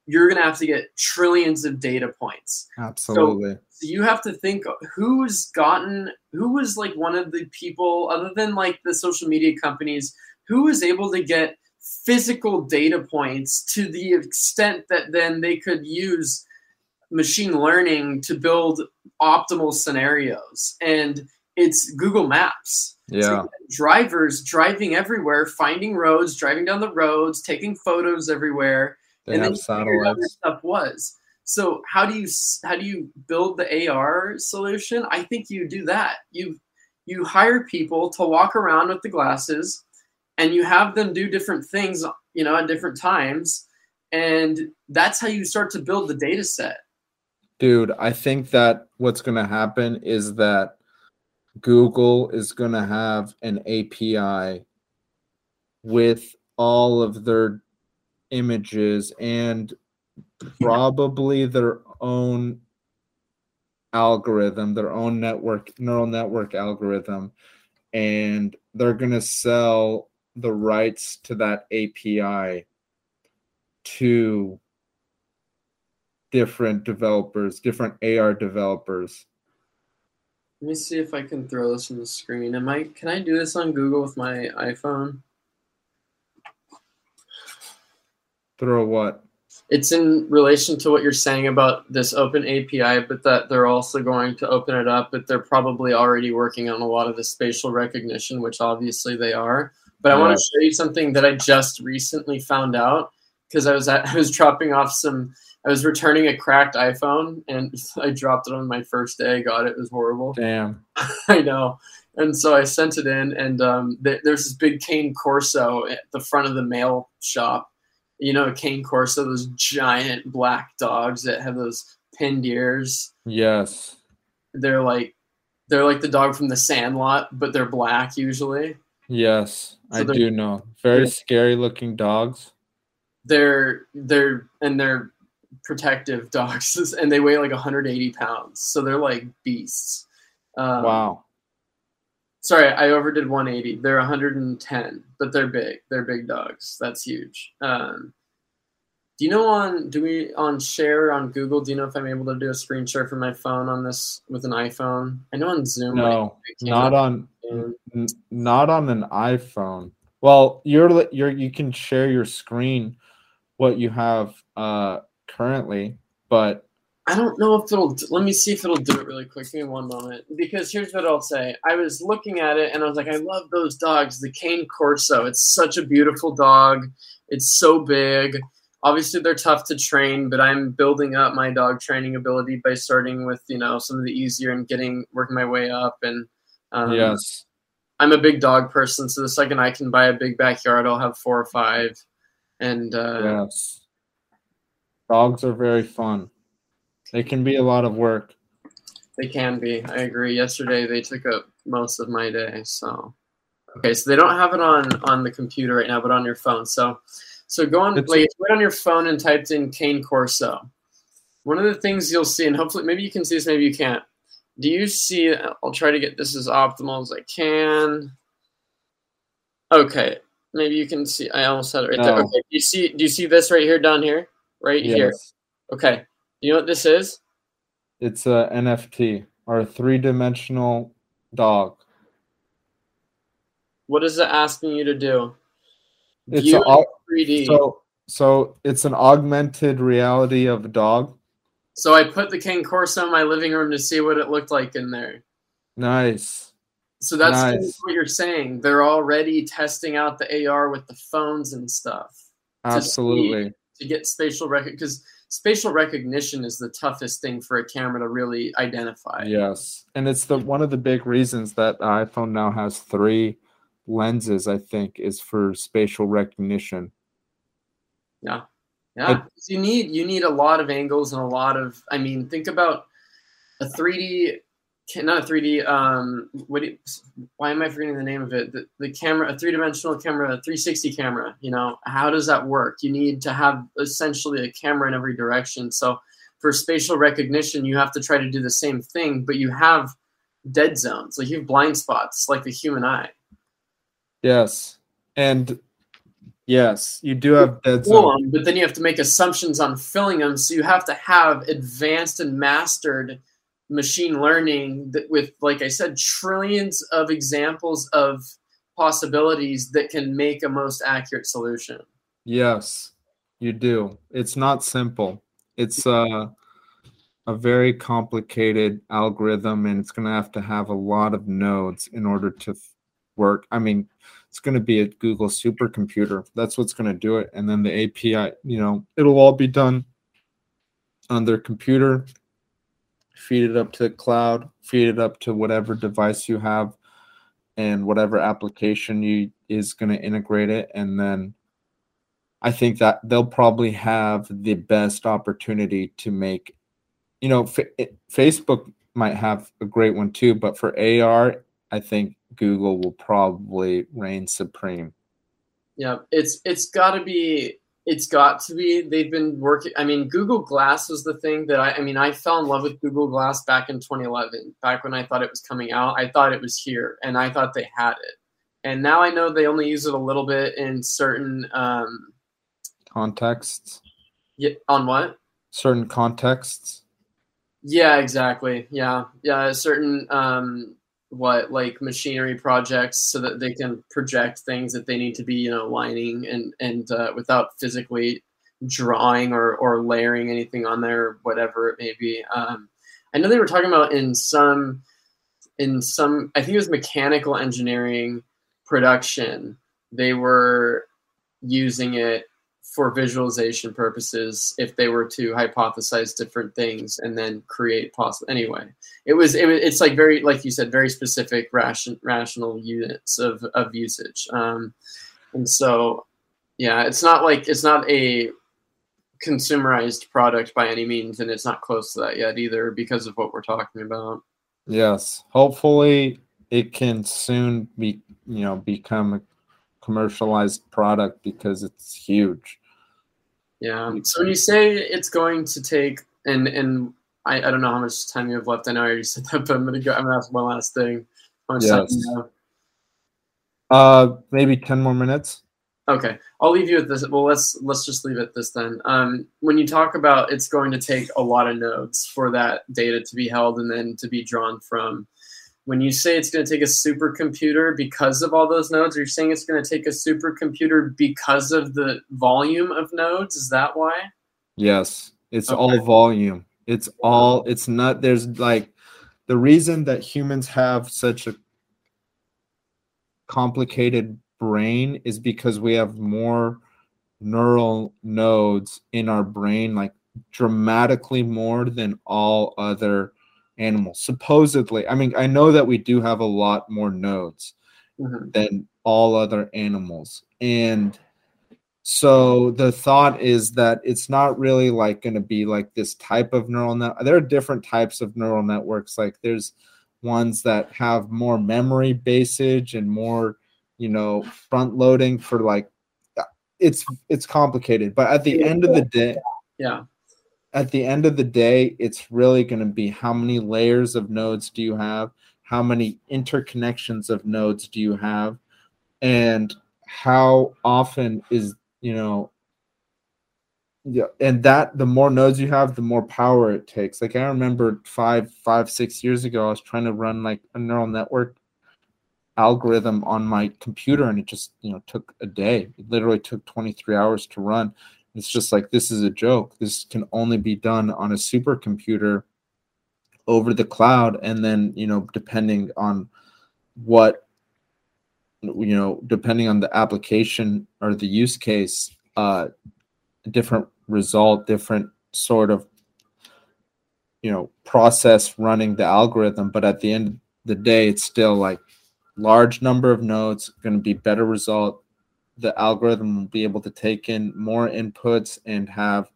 you're going to have to get trillions of data points. Absolutely. So, so you have to think who's gotten who was like one of the people other than like the social media companies who was able to get physical data points to the extent that then they could use machine learning to build optimal scenarios? And it's google maps. Yeah. so drivers driving everywhere finding roads driving down the roads taking photos everywhere. They and have then you out where satellites. stuff was. So how do you how do you build the ar solution? I think you do that. You you hire people to walk around with the glasses and you have them do different things you know at different times. And that's how you start to build the data set. Dude, I think that what's going to happen is that Google is going to have an API with all of their images and probably their own algorithm, their own network, neural network algorithm, and they're going to sell the rights to that API to different developers, different AR developers. Let me see if i can throw this on the screen am i can i do this on google with my iphone Throw what? it's in relation to what you're saying about this open API, but that they're also going to open it up, but they're probably already working on a lot of the spatial recognition, which obviously they are. But I want to show you something that I just recently found out because I was at, I was dropping off some I was returning a cracked iPhone and I dropped it on my first day. I got it. It was horrible. Damn. I know. And so I sent it in, and um, th- there's this big cane Corso at the front of the mail shop. You know, a cane Corso, those giant black dogs that have those pinned ears. Yes. They're like, they're like the dog from The Sandlot, but they're black usually. Yes. So I do know. Very scary looking dogs. They're they're and they're protective dogs, and they weigh like 180 pounds, so they're like beasts. Um, wow. Sorry, I overdid 180. They're 110, but they're big. They're big dogs. That's huge. Um, do you know on do we on share on Google? Do you know if I'm able to do a screen share from my phone on this with an iPhone? I know on Zoom. No, can't on n- not on an iPhone. Well, you're you're you can share your screen what you have uh currently, but I don't know if it'll. Let me see if it'll do it really quick. Give me one moment. Because here's what I'll say. I was looking at it and I was like, I love those dogs. The Cane Corso. It's such a beautiful dog. It's so big. Obviously, they're tough to train, but I'm building up my dog training ability by starting with you know some of the easier and getting working my way up. And um, yes. I'm a big dog person, so the second I can buy a big backyard, I'll have four or five. And uh, Yes. Dogs are very fun. They can be a lot of work. They can be. I agree. Yesterday they took up most of my day. So okay, so they don't have it on on the computer right now, but on your phone. So so go on It's- like right on your phone and typed in Cane Corso. One of the things you'll see, and hopefully maybe you can see this, maybe you can't. Do you see? I'll try to get this as optimal as I can. Okay, maybe you can see. I almost had it right there. Okay, do you see? Do you see this right here down here? Right here. Okay. You know what this is? It's a NFT or a three-dimensional dog. What is it asking you to do? It's View a, it au- in 3D. so so it's an augmented reality of a dog. So I put the Cane Corso in my living room to see what it looked like in there. Nice. So that's Nice. what you're saying. They're already testing out the AR with the phones and stuff Absolutely. To get spatial rec because spatial recognition is the toughest thing for a camera to really identify. Yes. And it's the one of the big reasons that iPhone now has three lenses, I think, is for spatial recognition. Yeah. Yeah. you need you need a lot of angles and a lot of I mean, think about a 3D ca- not a 3D um what do you, why am I forgetting the name of it? The, the camera a three-dimensional camera, a 360 camera, you know, how does that work? You need to have essentially a camera in every direction. So for spatial recognition, you have to try to do the same thing, but you have dead zones. Like you have blind spots like the human eye. Yes. And yes, you do have dead Pull zone. 'em, but then you have to make assumptions on filling them. So you have to have advanced and mastered machine learning that with, like I said, trillions of examples of possibilities that can make a most accurate solution. Yes, you do. It's not simple. It's uh, a very complicated algorithm, and it's going to have to have a lot of nodes in order to work. I mean, it's going to be a Google supercomputer. That's what's going to do it. And then the API, you know, it'll all be done on their computer. Feed it up to the cloud, feed it up to whatever device you have, and whatever application you is going to integrate it. And then I think that they'll probably have the best opportunity to make, you know, F- eh, Facebook might have a great one too, but for AR, I think Google will probably reign supreme. Yeah, it's it's got to be it's got to be they've been working i mean google glass was the thing that I, I mean i fell in love with google glass back in 2011 back when i thought it was coming out. I thought it was here and i thought they had it. And now i know they only use it a little bit in certain um contexts? Yeah on what? Certain contexts? Yeah exactly. Yeah. Yeah certain um what like machinery projects so that they can project things that they need to be you know lining and and uh, without physically drawing or or layering anything on there whatever it may be. Um, i know they were talking about in some in some i think it was mechanical engineering production they were using it for visualization purposes if they were to hypothesize different things and then create possible anyway. It was, it it's like very like you said very specific ration, rational units of, of usage. Um, and so yeah it's not like it's not a consumerized product by any means and it's not close to that yet either because of what we're talking about. Yes. Hopefully it can soon be you know become a commercialized product because it's huge yeah. So when you say it's going to take, and and I, I don't know how much time you have left. I know I already said that, but I'm gonna go. I'm gonna ask one last thing. How much yes. Uh, maybe ten more minutes. Okay, I'll leave you with this. Well, let's let's just leave it this then. Um, when you talk about it's going to take a lot of nodes for that data to be held and then to be drawn from when you say it's going to take a supercomputer because of all those nodes, are you're saying it's going to take a supercomputer because of the volume of nodes. Is that why? Yes, it's okay. all volume. It's all. It's not. There's like the reason that humans have such a complicated brain is because we have more neural nodes in our brain, like dramatically more than all other animals. Supposedly, I mean, I know that we do have a lot more nodes mm-hmm. than all other animals. And so the thought is that it's not really like going to be like this type of neural net. There are different types of neural networks. Like there's ones that have more memory basage and more, you know, front loading for like it's it's complicated. But at the end of the day, yeah at the end of the day, it's really going to be how many layers of nodes do you have? How many interconnections of nodes do you have? And how often is, you know, yeah, and that the more nodes you have, the more power it takes. Like I remember five, five, six years ago, I was trying to run like a neural network algorithm on my computer and it just you know took a day it literally took 23 hours to run it's just like this is a joke. This can only be done on a supercomputer over the cloud, and then you know, depending on what you know, depending on the application or the use case, uh, different result, different sort of you know process running the algorithm. But at the end of the day, it's still like large number of nodes, going to be better result, the algorithm will be able to take in more inputs and have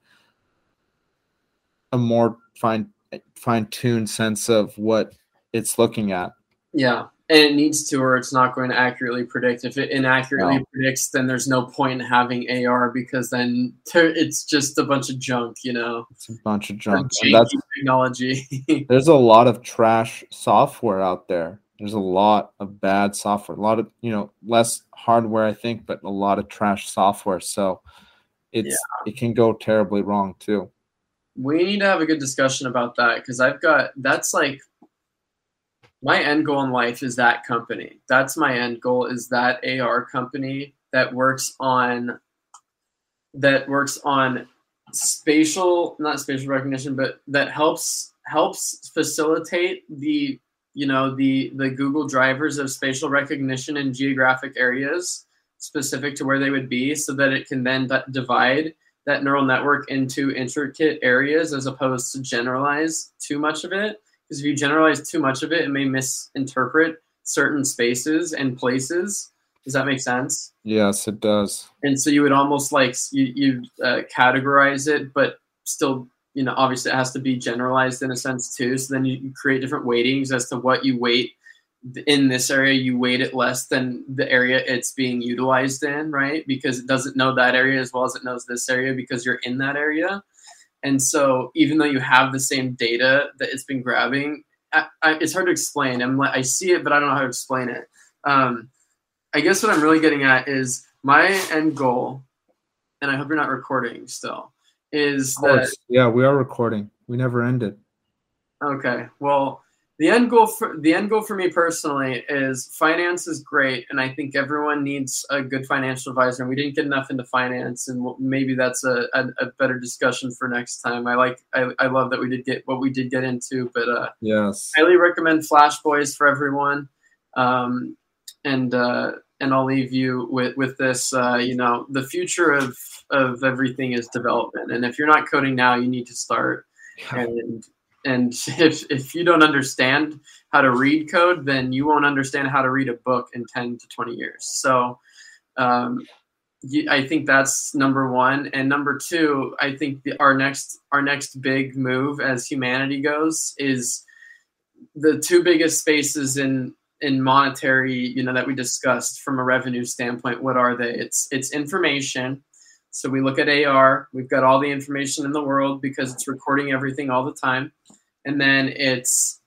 a more fine fine tuned sense of what it's looking at. Yeah. And it needs to, or it's not going to accurately predict. If it inaccurately no. predicts, then there's no point in having AR because then it's just a bunch of junk, you know. It's a bunch of junk. That's technology. there's a lot of trash software out there there's a lot of bad software, a lot of you know less hardware, I think, but a lot of trash software. So it's yeah. it can go terribly wrong too. We need to have a good discussion about that because I've got that's like my end goal in life is that company. That's my end goal is that AR company that works on that works on spatial not spatial recognition but that helps helps facilitate the you know the the Google drivers of spatial recognition in geographic areas specific to where they would be so that it can then d- divide that neural network into intricate areas as opposed to generalize too much of it. Because if you generalize too much of it it may misinterpret certain spaces and places. Does that make sense? Yes, it does. and so you would almost like you you uh, categorize it, but still, you know, obviously it has to be generalized in a sense too. So then you, create different weightings as to what you weight in this area. You weight it less than the area it's being utilized in, right? Because it doesn't know that area as well as it knows this area because you're in that area. And so even though you have the same data that it's been grabbing, I, I, it's hard to explain. I'm like I see it, but I don't know how to explain it. Um, I guess what I'm really getting at is my end goal, and I hope you're not recording still, is Of that. Yeah, we are recording. We never ended. okay. Well, the end goal for the end goal for me personally is finance is great, and I think everyone needs a good financial advisor. And we didn't get enough into finance, and maybe that's a, a, a better discussion for next time. I like I, I love that we did get what we did get into, but uh, Yes. highly recommend Flash Boys for everyone. Um, and uh, and I'll leave you with with this. Uh, you know, the future of of everything is development, and if you're not coding now, you need to start. And and if if you don't understand how to read code, then you won't understand how to read a book in ten to twenty years. So. Um, I think that's number one, and number two, I think the, our next our next big move as humanity goes is the two biggest spaces in in monetary you know that we discussed from a revenue standpoint what are they? It's it's information. So we look at ar we've got all the information in the world because it's recording everything all the time. And then it's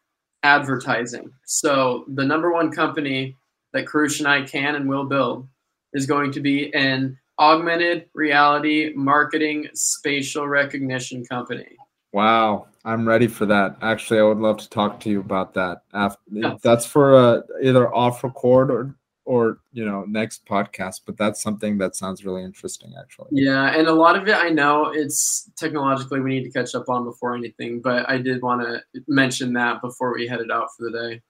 advertising. So the number one company that Karush and i can and will build is going to be an augmented reality marketing spatial recognition company. Wow, I'm ready for that. Actually, I would love to talk to you about that. After that's for uh, either off record or or you know next podcast. But that's something that sounds really interesting. Actually, Yeah, and a lot of it I know it's technologically we need to catch up on before anything, but I did want to mention that before we headed out for the day.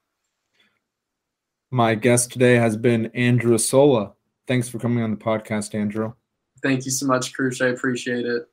my guest today has been Andrew Sola. Thanks for coming on the podcast, Andrew. Thank you so much, Krush. I appreciate it.